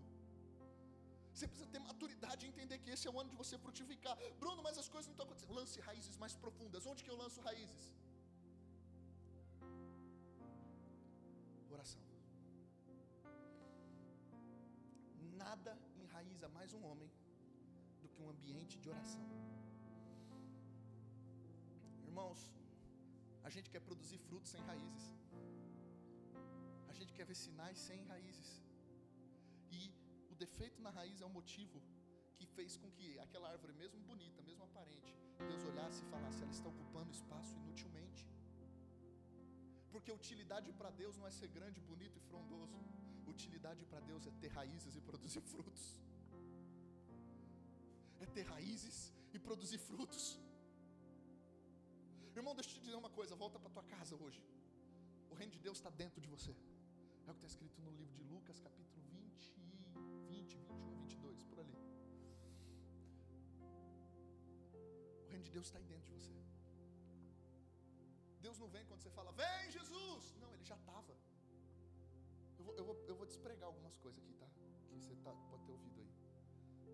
Você precisa ter maturidade e entender que esse é o ano de você frutificar. Bruno, mas as coisas não estão acontecendo. Lance raízes mais profundas. Onde que eu lanço raízes? Oração. Nada enraiza mais um homem do que um ambiente de oração. Irmãos, a gente quer produzir frutos sem raízes. A gente quer ver sinais sem raízes. E o defeito na raiz é o motivo que fez com que aquela árvore, mesmo bonita, mesmo aparente, Deus olhasse e falasse: ela está ocupando espaço inutilmente. Porque utilidade para Deus não é ser grande, bonito e frondoso. Utilidade para Deus é ter raízes e produzir frutos. É ter raízes e produzir frutos. Irmão, deixa eu te dizer uma coisa, volta para tua casa hoje. O reino de Deus está dentro de você. É o que está escrito no livro de Lucas, capítulo 20, 20, 21, 22, por ali. O reino de Deus está aí dentro de você. Deus não vem quando você fala, vem Jesus! Não, ele já estava. Eu vou, eu, vou, eu vou despregar algumas coisas aqui, tá? Que você tá, pode ter ouvido aí.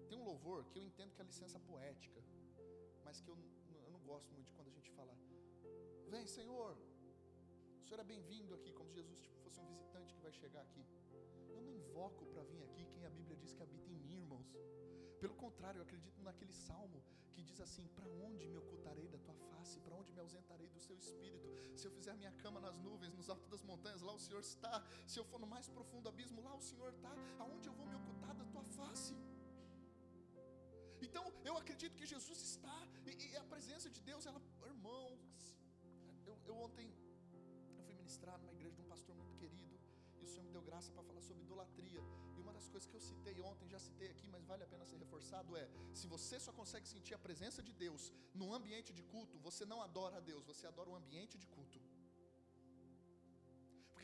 Tem um louvor que eu entendo que é licença poética, mas que eu, gosto muito quando a gente fala, vem Senhor, o Senhor é bem-vindo aqui, como se Jesus tipo, fosse um visitante que vai chegar aqui. Eu não invoco para vir aqui quem a Bíblia diz que habita em mim, irmãos. Pelo contrário, eu acredito naquele salmo que diz assim: Para onde me ocultarei da tua face? Para onde me ausentarei do seu espírito? Se eu fizer minha cama nas nuvens, nos altos das montanhas, lá o Senhor está. Se eu for no mais profundo abismo, lá o Senhor está. Aonde eu vou me ocultar da tua face? Então, eu acredito que Jesus está, e, e a presença de Deus, ela, irmãos, eu, eu ontem eu fui ministrar numa igreja de um pastor muito querido, e o Senhor me deu graça para falar sobre idolatria. E uma das coisas que eu citei ontem, já citei aqui, mas vale a pena ser reforçado, é: se você só consegue sentir a presença de Deus num ambiente de culto, você não adora a Deus, você adora o ambiente de culto.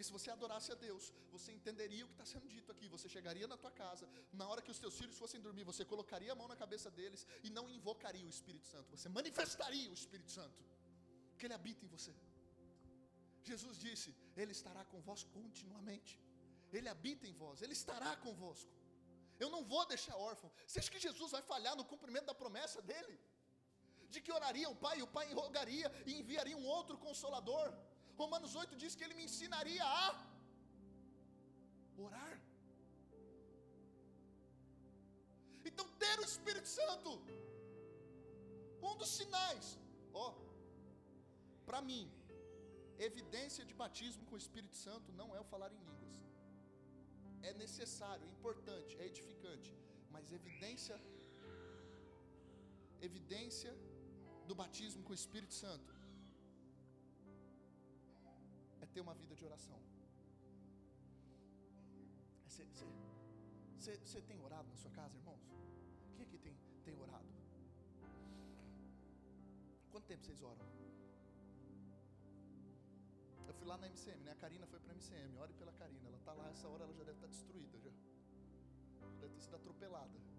Porque se você adorasse a Deus, você entenderia o que está sendo dito aqui. Você chegaria na tua casa, na hora que os teus filhos fossem dormir, você colocaria a mão na cabeça deles e não invocaria o Espírito Santo. Você manifestaria o Espírito Santo, que ele habita em você. Jesus disse: Ele estará convosco continuamente. Ele habita em vós, Ele estará convosco. Eu não vou deixar órfão. Você acha que Jesus vai falhar no cumprimento da promessa dele? De que oraria o Pai, e o Pai rogaria e enviaria um outro consolador. Romanos 8 diz que ele me ensinaria a orar. Então, ter o Espírito Santo, um dos sinais, ó, para mim, evidência de batismo com o Espírito Santo não é o falar em línguas. É necessário, é importante, é edificante, mas evidência evidência do batismo com o Espírito Santo ter uma vida de oração. Você tem orado na sua casa, irmãos? Quem aqui tem, tem orado? Quanto tempo vocês oram? Eu fui lá na MCM, né? A Karina foi para a MCM. Ore pela Karina. Ela está lá, essa hora ela já deve estar tá destruída. Já. já deve ter sido atropelada.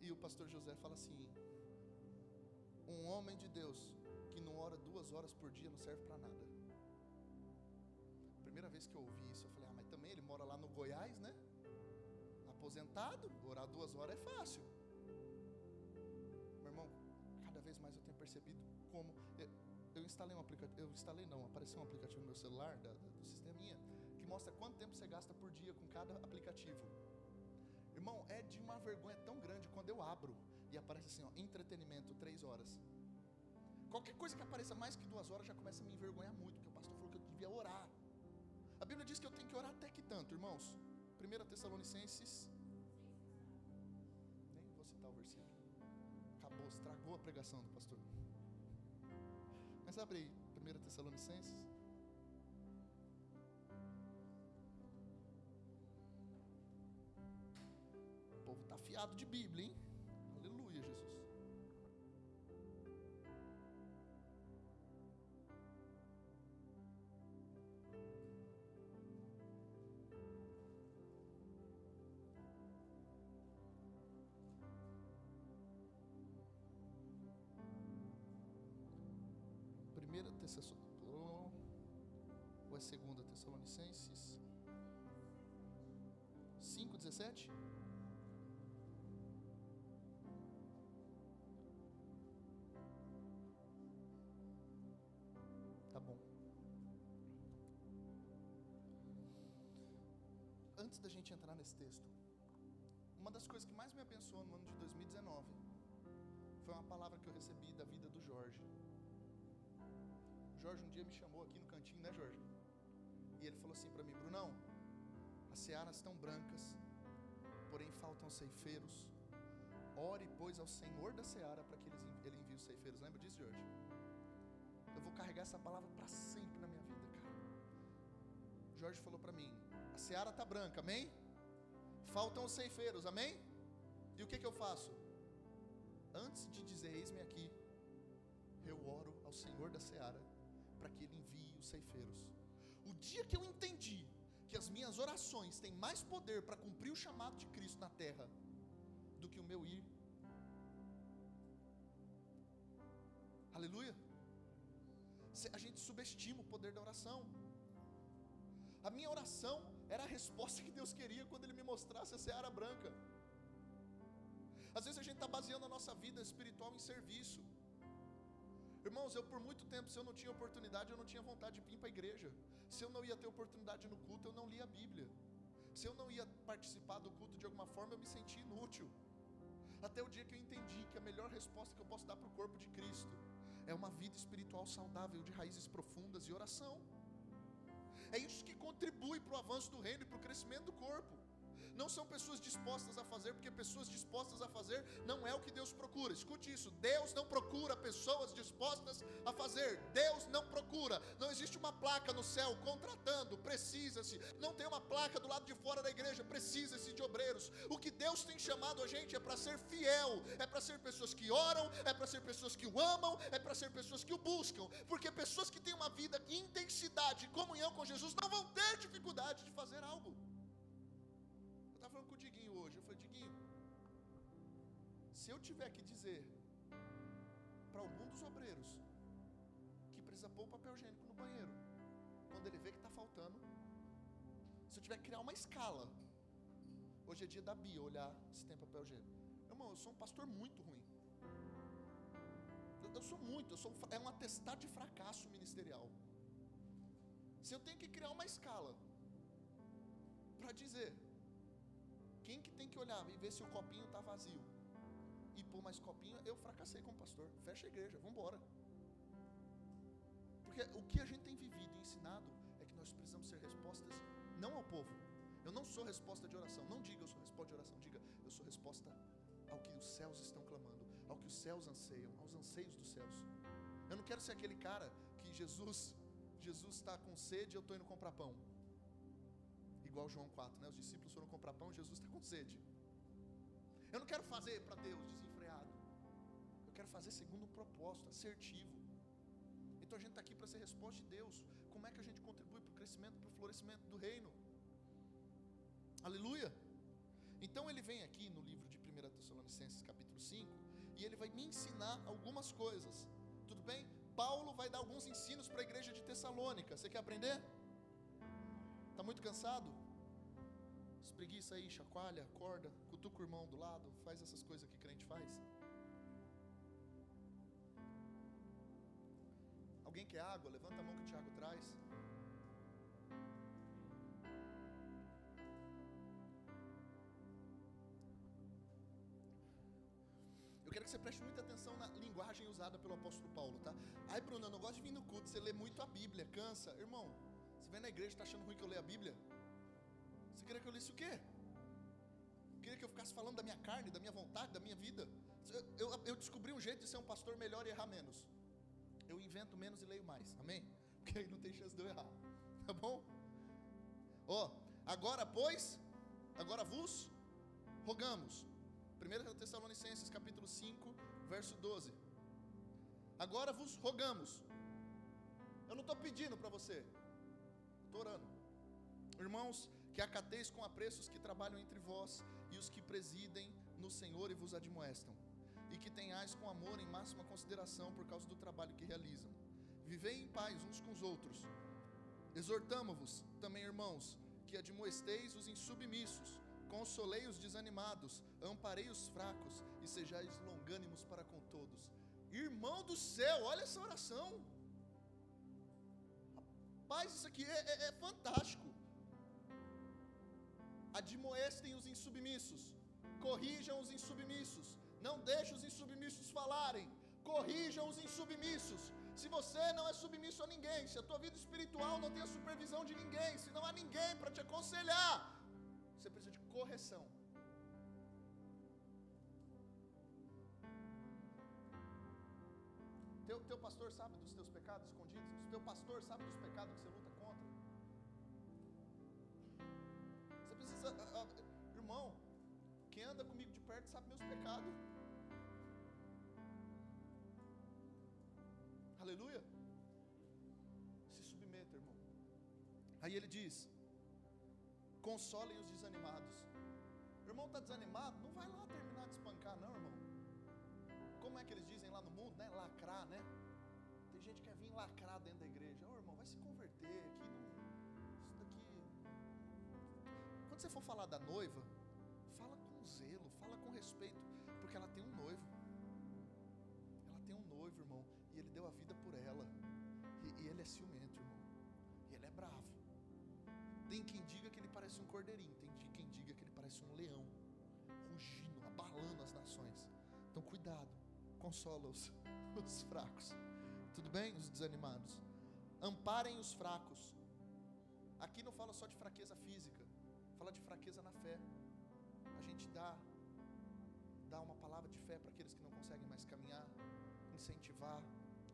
E o pastor José fala assim: um homem de Deus que não ora duas horas por dia não serve para nada. A primeira vez que eu ouvi isso, eu falei: ah, mas também ele mora lá no Goiás, né? Aposentado, orar duas horas é fácil. Meu irmão, cada vez mais eu tenho percebido como eu instalei um aplicativo, eu instalei não, apareceu um aplicativo no meu celular da, da, do sisteminha que mostra quanto tempo você gasta por dia com cada aplicativo. Irmão, é de uma vergonha tão grande quando eu abro e aparece assim, ó, entretenimento, três horas. Qualquer coisa que apareça mais que duas horas já começa a me envergonhar muito, porque o pastor falou que eu devia orar. A Bíblia diz que eu tenho que orar até que tanto, irmãos. 1 Tessalonicenses. Nem vou citar o versículo. Acabou, estragou a pregação do pastor. Mas abre aí, 1 Tessalonicenses. O povo está afiado de Bíblia, hein? Tessalonicenses, ou é segunda Tessalonicenses 5:17? Tá bom. Antes da gente entrar nesse texto, uma das coisas que mais me abençoou no ano de 2019 foi uma palavra que eu recebi da vida do Jorge. Jorge um dia me chamou aqui no cantinho, né, Jorge? E ele falou assim para mim: Brunão, as searas estão brancas, porém faltam ceifeiros. Ore, pois, ao Senhor da seara para que ele envie os ceifeiros. Lembra disso, Jorge? Eu vou carregar essa palavra para sempre na minha vida, cara. Jorge falou para mim: a seara está branca, amém? Faltam os ceifeiros, amém? E o que, que eu faço? Antes de dizer, eis-me aqui, eu oro ao Senhor da seara para que Ele envie os ceifeiros. O dia que eu entendi que as minhas orações têm mais poder para cumprir o chamado de Cristo na terra do que o meu ir. Aleluia. A gente subestima o poder da oração. A minha oração era a resposta que Deus queria quando Ele me mostrasse a seara branca. Às vezes a gente está baseando a nossa vida espiritual em serviço. Irmãos, eu por muito tempo, se eu não tinha oportunidade, eu não tinha vontade de vir para a igreja. Se eu não ia ter oportunidade no culto, eu não lia a Bíblia. Se eu não ia participar do culto de alguma forma, eu me sentia inútil. Até o dia que eu entendi que a melhor resposta que eu posso dar para o corpo de Cristo é uma vida espiritual saudável, de raízes profundas e oração. É isso que contribui para o avanço do reino e para o crescimento do corpo não são pessoas dispostas a fazer, porque pessoas dispostas a fazer não é o que Deus procura. Escute isso: Deus não procura pessoas dispostas a fazer. Deus não procura. Não existe uma placa no céu contratando, precisa-se. Não tem uma placa do lado de fora da igreja, precisa-se de obreiros. O que Deus tem chamado a gente é para ser fiel, é para ser pessoas que oram, é para ser pessoas que o amam, é para ser pessoas que o buscam. Porque pessoas que têm uma vida de intensidade, comunhão com Jesus, não vão ter dificuldade de fazer algo. Se eu tiver que dizer para algum dos obreiros que precisa pôr o papel higiênico no banheiro, quando ele vê que está faltando, se eu tiver que criar uma escala, hoje é dia da Bia olhar se tem papel higiênico. Irmão, eu sou um pastor muito ruim. Eu, eu sou muito, eu sou, é um atestado de fracasso ministerial. Se eu tenho que criar uma escala para dizer quem que tem que olhar e ver se o copinho está vazio e pôr mais copinho, eu fracassei como pastor. Fecha a igreja, vamos embora. Porque o que a gente tem vivido e ensinado é que nós precisamos ser respostas não ao povo. Eu não sou resposta de oração. Não diga eu sou resposta de oração, diga eu sou resposta ao que os céus estão clamando, ao que os céus anseiam, aos anseios dos céus. Eu não quero ser aquele cara que Jesus, Jesus está com sede e eu estou indo comprar pão. Igual João 4, né? Os discípulos foram comprar pão, Jesus está com sede. Eu não quero fazer para Deus quero fazer segundo um propósito, assertivo. Então a gente está aqui para ser resposta de Deus. Como é que a gente contribui para o crescimento, para o florescimento do reino? Aleluia! Então ele vem aqui no livro de 1 Tessalonicenses, capítulo 5, e ele vai me ensinar algumas coisas. Tudo bem? Paulo vai dar alguns ensinos para a igreja de Tessalônica. Você quer aprender? Está muito cansado? Espreguiça aí, chacoalha, acorda, cutuca o irmão do lado, faz essas coisas que crente faz. Alguém quer água? Levanta a mão que o Tiago traz. quero que você preste muita atenção na linguagem usada pelo apóstolo Paulo, tá? Ai, Bruno, eu não gosto de vir no culto, você lê muito a Bíblia, cansa. Irmão, você vem na igreja e está achando ruim que eu leia a Bíblia? Você queria que eu lesse o quê? Queria que eu ficasse falando da minha carne, da minha vontade, da minha vida? Eu, eu, eu descobri um jeito de ser um pastor melhor e errar menos. Eu invento menos e leio mais, amém? Porque aí não tem chance de eu errar, tá bom? Ó, oh, agora, pois, agora vos rogamos. 1 Tessalonicenses capítulo 5, verso 12. Agora vos rogamos. Eu não estou pedindo para você, estou orando. Irmãos, que acateis com apreço os que trabalham entre vós e os que presidem no Senhor e vos admoestam, e que tenhais com amor em máxima consideração por causa do trabalho que realizam. Vivei em paz uns com os outros. Exortamo-vos também, irmãos, que admoesteis os insubmissos consolei os desanimados, amparei os fracos e sejais longânimos para com todos. Irmão do céu, olha essa oração. Rapaz, isso aqui é, é, é fantástico. Admoestem os insubmissos, corrijam os insubmissos, não deixem os insubmissos falarem, corrijam os insubmissos. Se você não é submisso a ninguém, se a tua vida espiritual não tem a supervisão de ninguém, se não há ninguém para te aconselhar, você precisa de correção. Teu, teu pastor sabe dos teus pecados escondidos? Teu pastor sabe dos pecados que você sabe meus pecados. Aleluia. Se submeta, irmão. Aí ele diz: consolem os desanimados. O irmão está desanimado, não vai lá terminar de espancar, não, irmão. Como é que eles dizem lá no mundo, né? Lacrar, né? Tem gente que quer vir lacrar dentro da igreja. Ô oh, irmão, vai se converter aqui. Não... Isso daqui. Quando você for falar da noiva, respeito, porque ela tem um noivo. Ela tem um noivo, irmão, e ele deu a vida por ela. E, e ele é ciumento, irmão. E ele é bravo. Tem quem diga que ele parece um cordeirinho, tem quem diga que ele parece um leão, rugindo, abalando as nações. Então, cuidado, consola os, os fracos. Tudo bem? Os desanimados. Amparem os fracos. Aqui não fala só de fraqueza física, fala de fraqueza na fé. A gente dá, dá uma palavra de fé para aqueles que não conseguem mais caminhar, incentivar.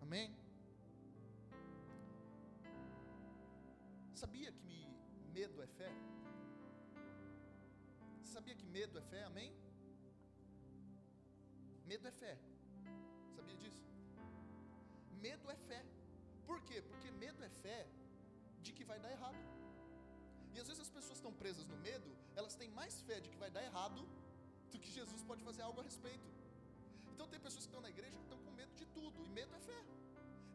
Amém? Sabia que me medo é fé? Sabia que medo é fé? Amém? Medo é fé. Sabia disso? Medo é fé. Por quê? Porque medo é fé de que vai dar errado. E às vezes as pessoas estão presas no medo, elas têm mais fé de que vai dar errado do que Jesus pode fazer algo a respeito. Então tem pessoas que estão na igreja que estão com medo de tudo, e medo é fé.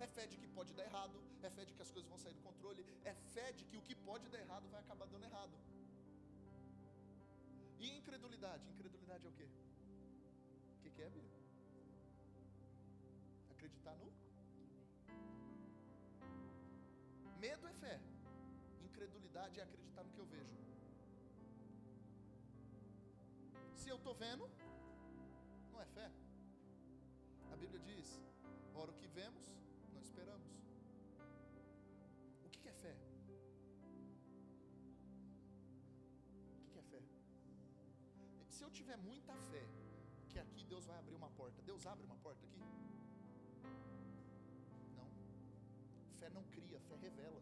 É fé de que pode dar errado, é fé de que as coisas vão sair do controle, é fé de que o que pode dar errado vai acabar dando errado. E incredulidade? Incredulidade é o quê? O que, que é, Bíblia? Acreditar no? Medo é fé. Incredulidade é acreditar no que eu vejo. Se eu estou vendo, não é fé. A Bíblia diz: ora o que vemos, não esperamos. O que é fé? O que é fé? Se eu tiver muita fé que aqui Deus vai abrir uma porta, Deus abre uma porta aqui? Não. Fé não cria, fé revela.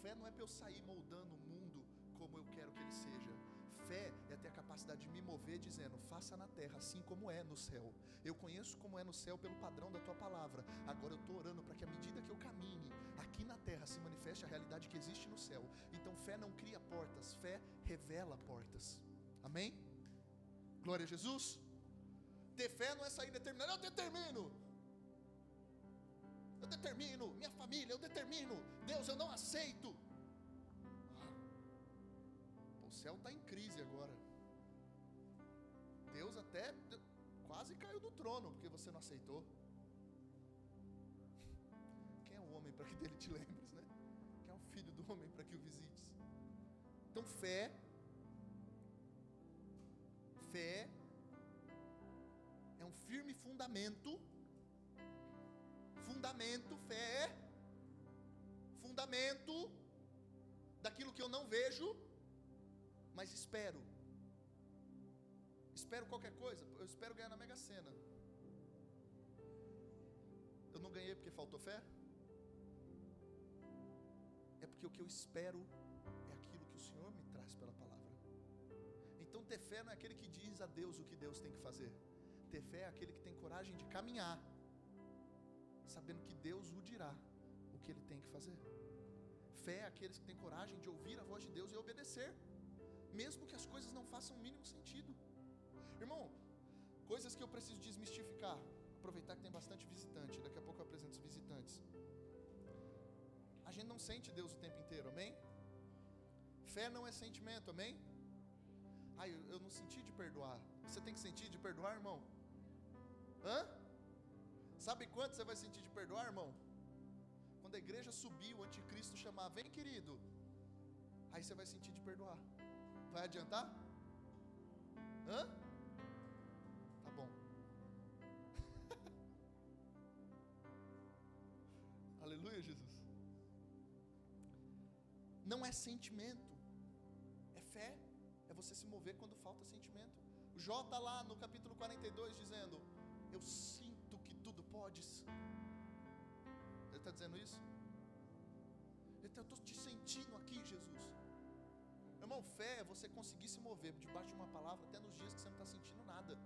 Fé não é para eu sair moldando o mundo como eu quero que ele seja fé é ter a capacidade de me mover dizendo: faça na terra assim como é no céu. Eu conheço como é no céu pelo padrão da tua palavra. Agora eu estou orando para que à medida que eu caminhe aqui na terra se manifeste a realidade que existe no céu. Então fé não cria portas, fé revela portas. Amém? Glória a Jesus. Ter fé não é sair determinado, eu determino. Eu determino, minha família, eu determino. Deus, eu não aceito céu está em crise agora. Deus até quase caiu do trono porque você não aceitou. Quem é o homem para que dele te lembres, né? Quem é o filho do homem para que o visites? Então, fé, fé é um firme fundamento. Fundamento, fé é fundamento daquilo que eu não vejo, mas espero. Espero qualquer coisa, eu espero ganhar na Mega Sena. Eu não ganhei porque faltou fé? É porque o que eu espero é aquilo que o Senhor me traz pela palavra. Então, ter fé não é aquele que diz a Deus o que Deus tem que fazer. Ter fé é aquele que tem coragem de caminhar, sabendo que Deus o dirá o que ele tem que fazer. Fé é aqueles que têm coragem de ouvir a voz de Deus e obedecer, mesmo que as coisas não façam o mínimo sentido. Irmão, coisas que eu preciso desmistificar. Aproveitar que tem bastante visitante, daqui a pouco eu apresento os visitantes. A gente não sente Deus o tempo inteiro, amém? Fé não é sentimento, amém? Ai, eu, eu não senti de perdoar. Você tem que sentir de perdoar, irmão? Hã? Sabe quanto você vai sentir de perdoar, irmão? Quando a igreja subir, o anticristo chamar, vem querido. Aí você vai sentir de perdoar. Vai adiantar? Hã? Tá bom. Aleluia, Jesus. Não é sentimento, é fé, é você se mover quando falta sentimento. O Jó está lá no capítulo 42 dizendo: Eu sinto que tudo podes. Ele está dizendo isso? Está, eu estou te sentindo aqui, Jesus. Irmão, fé é você conseguir se mover debaixo de uma palavra até nos dias que você não está sentindo nada.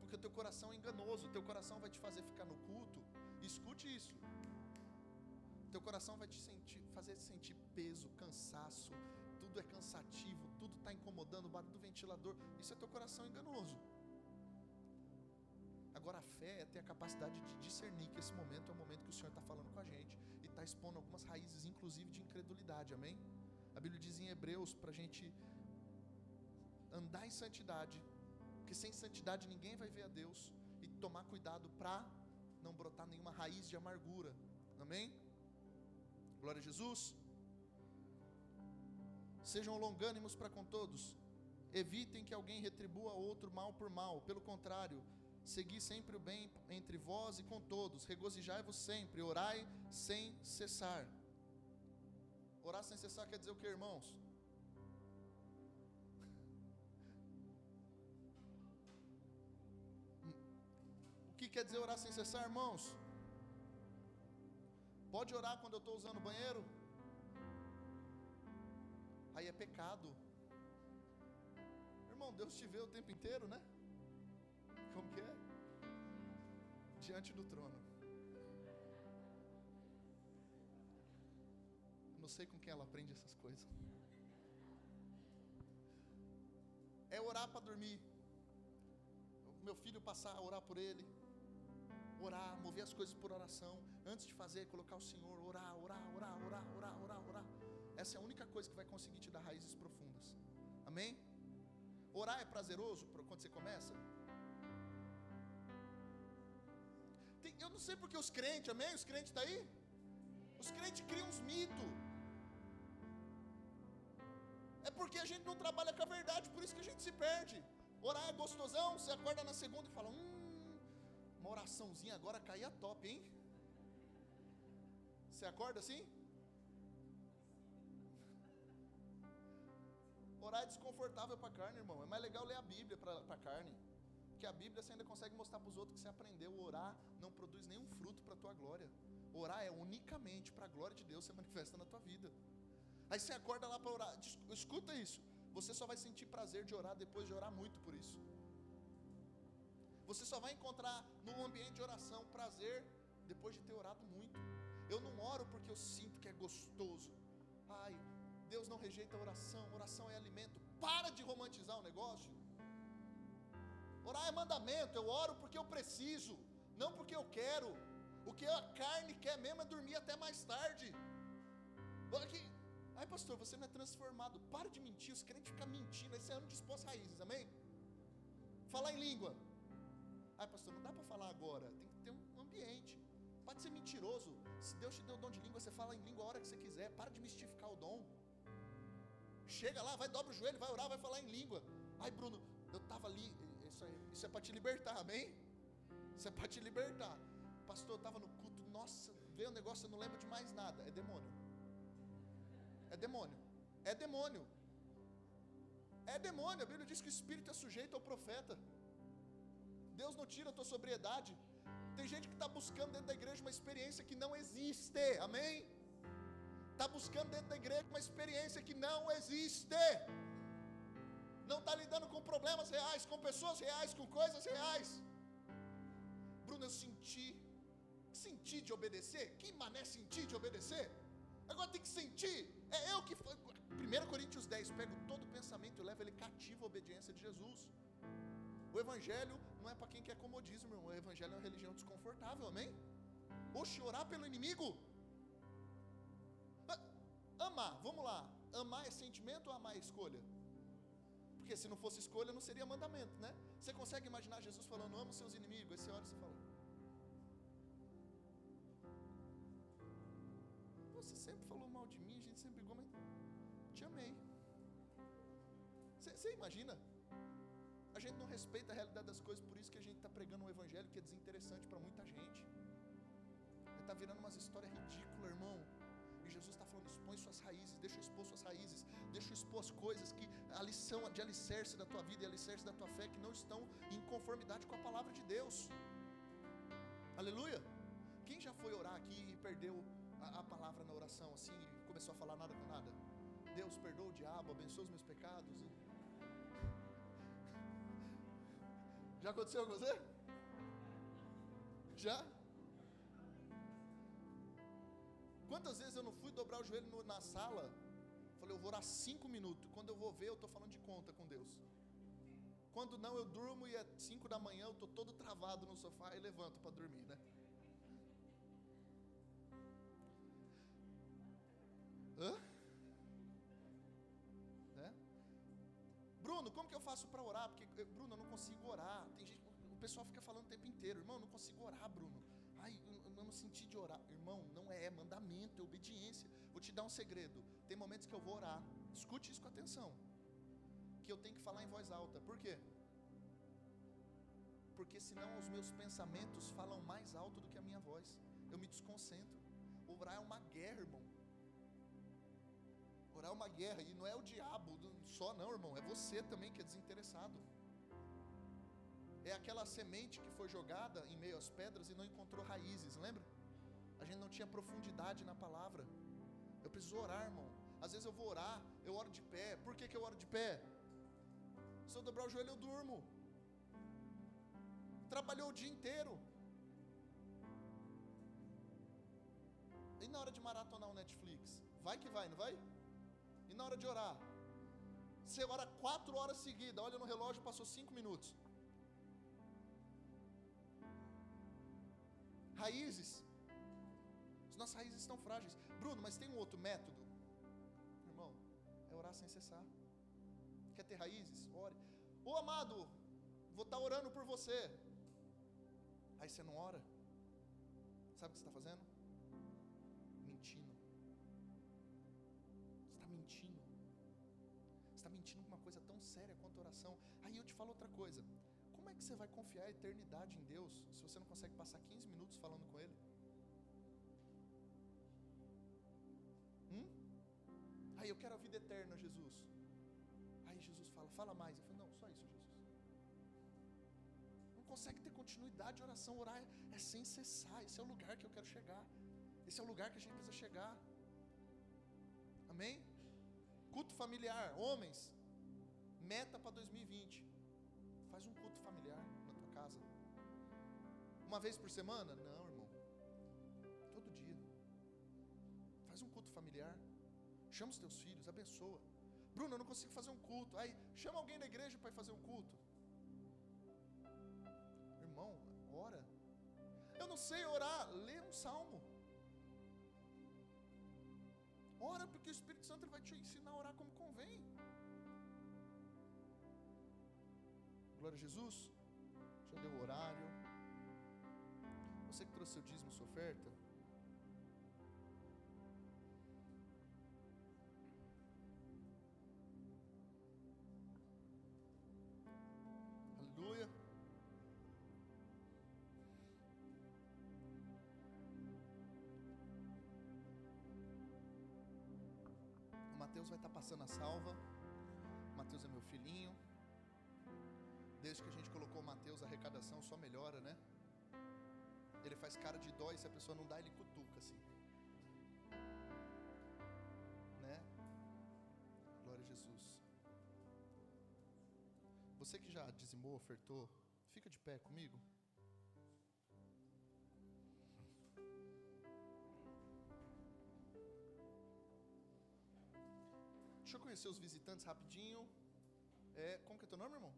Porque o teu coração é enganoso, o teu coração vai te fazer ficar no culto. Escute isso. Teu coração vai te sentir, fazer sentir peso, cansaço, tudo é cansativo, tudo está incomodando, o barulho do ventilador. Isso é teu coração enganoso. Agora a fé é ter a capacidade de discernir que esse momento é o momento que o Senhor está falando com a gente e está expondo algumas raízes, inclusive de incredulidade, amém? A Bíblia diz em Hebreus para a gente andar em santidade, porque sem santidade ninguém vai ver a Deus e tomar cuidado para não brotar nenhuma raiz de amargura, amém? Glória a Jesus. Sejam longânimos para com todos. Evitem que alguém retribua outro mal por mal. Pelo contrário, segui sempre o bem entre vós e com todos. Regozijai-vos sempre. Orai sem cessar. Orar sem cessar quer dizer o que, irmãos? O que quer dizer orar sem cessar, irmãos? Pode orar quando eu estou usando o banheiro? Aí é pecado. Irmão, Deus te vê o tempo inteiro, né? Como que é? Diante do trono. Sei com quem ela aprende essas coisas. É orar para dormir. Meu filho passar a orar por ele. Orar, mover as coisas por oração. Antes de fazer, colocar o Senhor, orar, orar, orar, orar, orar, orar, orar. Essa é a única coisa que vai conseguir te dar raízes profundas. Amém? Orar é prazeroso quando você começa? Tem, eu não sei porque os crentes, amém? Os crentes estão tá aí? Os crentes criam uns mitos. É porque a gente não trabalha com a verdade, por isso que a gente se perde. Orar é gostosão, você acorda na segunda e fala: Hum, uma oraçãozinha agora caía top, hein? Você acorda assim? Orar é desconfortável para a carne, irmão. É mais legal ler a Bíblia para a carne. Porque a Bíblia você ainda consegue mostrar para os outros que você aprendeu. Orar não produz nenhum fruto para a tua glória. Orar é unicamente para a glória de Deus se manifesta na tua vida. Aí você acorda lá para orar. Escuta isso. Você só vai sentir prazer de orar depois de orar muito por isso. Você só vai encontrar num ambiente de oração prazer depois de ter orado muito. Eu não oro porque eu sinto que é gostoso. Ai, Deus não rejeita a oração, oração é alimento. Para de romantizar o negócio. Orar é mandamento, eu oro porque eu preciso, não porque eu quero. O que a carne quer mesmo é dormir até mais tarde. Olha aqui. Ai, pastor, você não é transformado. Para de mentir, os crentes ficam mentindo. Esse é ano dispôs raízes, amém? Falar em língua. Ai, pastor, não dá para falar agora. Tem que ter um ambiente. Pode ser mentiroso. Se Deus te deu o dom de língua, você fala em língua a hora que você quiser. Para de mistificar o dom. Chega lá, vai, dobra o joelho, vai orar, vai falar em língua. Ai, Bruno, eu estava ali. Isso, aí, isso é para te libertar, amém? Isso é para te libertar. Pastor, eu estava no culto, nossa, veio um negócio, eu não lembro de mais nada. É demônio. É demônio. É demônio. É demônio. A Bíblia diz que o espírito é sujeito ao profeta. Deus não tira a tua sobriedade. Tem gente que está buscando dentro da igreja uma experiência que não existe. Amém? Está buscando dentro da igreja uma experiência que não existe. Não está lidando com problemas reais, com pessoas reais, com coisas reais. Bruno, eu senti. Sentir de obedecer? Que mané sentir de obedecer? Agora tem que sentir. É eu que. 1 Coríntios 10, pego todo pensamento e levo ele cativo à obediência de Jesus. O Evangelho não é para quem quer comodismo, irmão. O Evangelho é uma religião desconfortável, amém? Oxe, orar pelo inimigo? Ah, amar, vamos lá. Amar é sentimento ou amar é escolha? Porque se não fosse escolha, não seria mandamento, né? Você consegue imaginar Jesus falando, amo seus inimigos? Esse hora você fala. Você sempre falou mal de mim, te amei. Você imagina? A gente não respeita a realidade das coisas, por isso que a gente está pregando um evangelho que é desinteressante para muita gente. Está virando umas histórias ridículas, irmão. E Jesus está falando: expõe suas raízes, deixa eu expor suas raízes, deixa eu expor as coisas que ali são de alicerce da tua vida e alicerce da tua fé que não estão em conformidade com a palavra de Deus. Aleluia. Quem já foi orar aqui e perdeu a, a palavra na oração assim e começou a falar nada com nada? Deus perdoa o diabo, abençoa os meus pecados. Já aconteceu com você? Já? Quantas vezes eu não fui dobrar o joelho na sala? Falei, eu vou orar cinco minutos. Quando eu vou ver, eu estou falando de conta com Deus. Quando não, eu durmo e é cinco da manhã, eu estou todo travado no sofá e levanto para dormir, né? Hã? Bruno, como que eu faço para orar? Porque, eh, Bruno, eu não consigo orar. Tem gente, o pessoal fica falando o tempo inteiro, irmão, eu não consigo orar, Bruno. Ai, eu não senti de orar. Irmão, não é, é mandamento, é obediência. Vou te dar um segredo. Tem momentos que eu vou orar. Escute isso com atenção. Que eu tenho que falar em voz alta. Por quê? Porque senão os meus pensamentos falam mais alto do que a minha voz. Eu me desconcentro. Orar é uma guerra, irmão. Orar é uma guerra e não é o diabo só, não, irmão. É você também que é desinteressado. É aquela semente que foi jogada em meio às pedras e não encontrou raízes, lembra? A gente não tinha profundidade na palavra. Eu preciso orar, irmão. Às vezes eu vou orar, eu oro de pé. Por que, que eu oro de pé? Se eu dobrar o joelho, eu durmo. Trabalhou o dia inteiro. E na hora de maratonar o Netflix? Vai que vai, não vai? E na hora de orar? Você ora quatro horas seguidas, olha no relógio, passou cinco minutos. Raízes. As nossas raízes estão frágeis. Bruno, mas tem um outro método? Irmão, é orar sem cessar. Quer ter raízes? Ore. Ô amado, vou estar orando por você. Aí você não ora. Sabe o que você está fazendo? Com uma coisa tão séria quanto oração. Aí eu te falo outra coisa. Como é que você vai confiar a eternidade em Deus se você não consegue passar 15 minutos falando com Ele? Hum? Aí eu quero a vida eterna, Jesus. Aí Jesus fala, fala mais. Eu falo, não, só isso, Jesus. Não consegue ter continuidade de oração. Orar é, é sem cessar. Esse é o lugar que eu quero chegar. Esse é o lugar que a gente precisa chegar. Amém? Culto familiar, homens. Meta para 2020. Faz um culto familiar na tua casa. Uma vez por semana? Não, irmão. Todo dia. Faz um culto familiar. Chama os teus filhos, abençoa. Bruno, eu não consigo fazer um culto. Aí, chama alguém da igreja para ir fazer um culto. Irmão, ora. Eu não sei orar, lê um salmo. Ora, porque o Espírito Santo vai te ensinar Glória a Jesus. Já deu o horário. Você que trouxe seu dízimo, sua oferta. Aleluia. O Mateus vai estar passando a salva. O Mateus é meu filhinho. Desde que a gente colocou o Mateus, a arrecadação só melhora, né? Ele faz cara de dó e se a pessoa não dá, ele cutuca assim. Né? Glória a Jesus. Você que já dizimou, ofertou, fica de pé comigo. Deixa eu conhecer os visitantes rapidinho. É, como que é teu nome, irmão?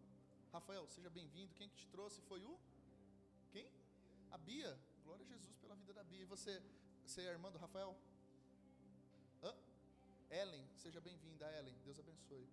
Rafael, seja bem-vindo. Quem que te trouxe foi o? Quem? A Bia. Glória a Jesus pela vida da Bia. E você, você é irmã do Rafael? Hã? Ellen, seja bem-vinda, Ellen. Deus abençoe.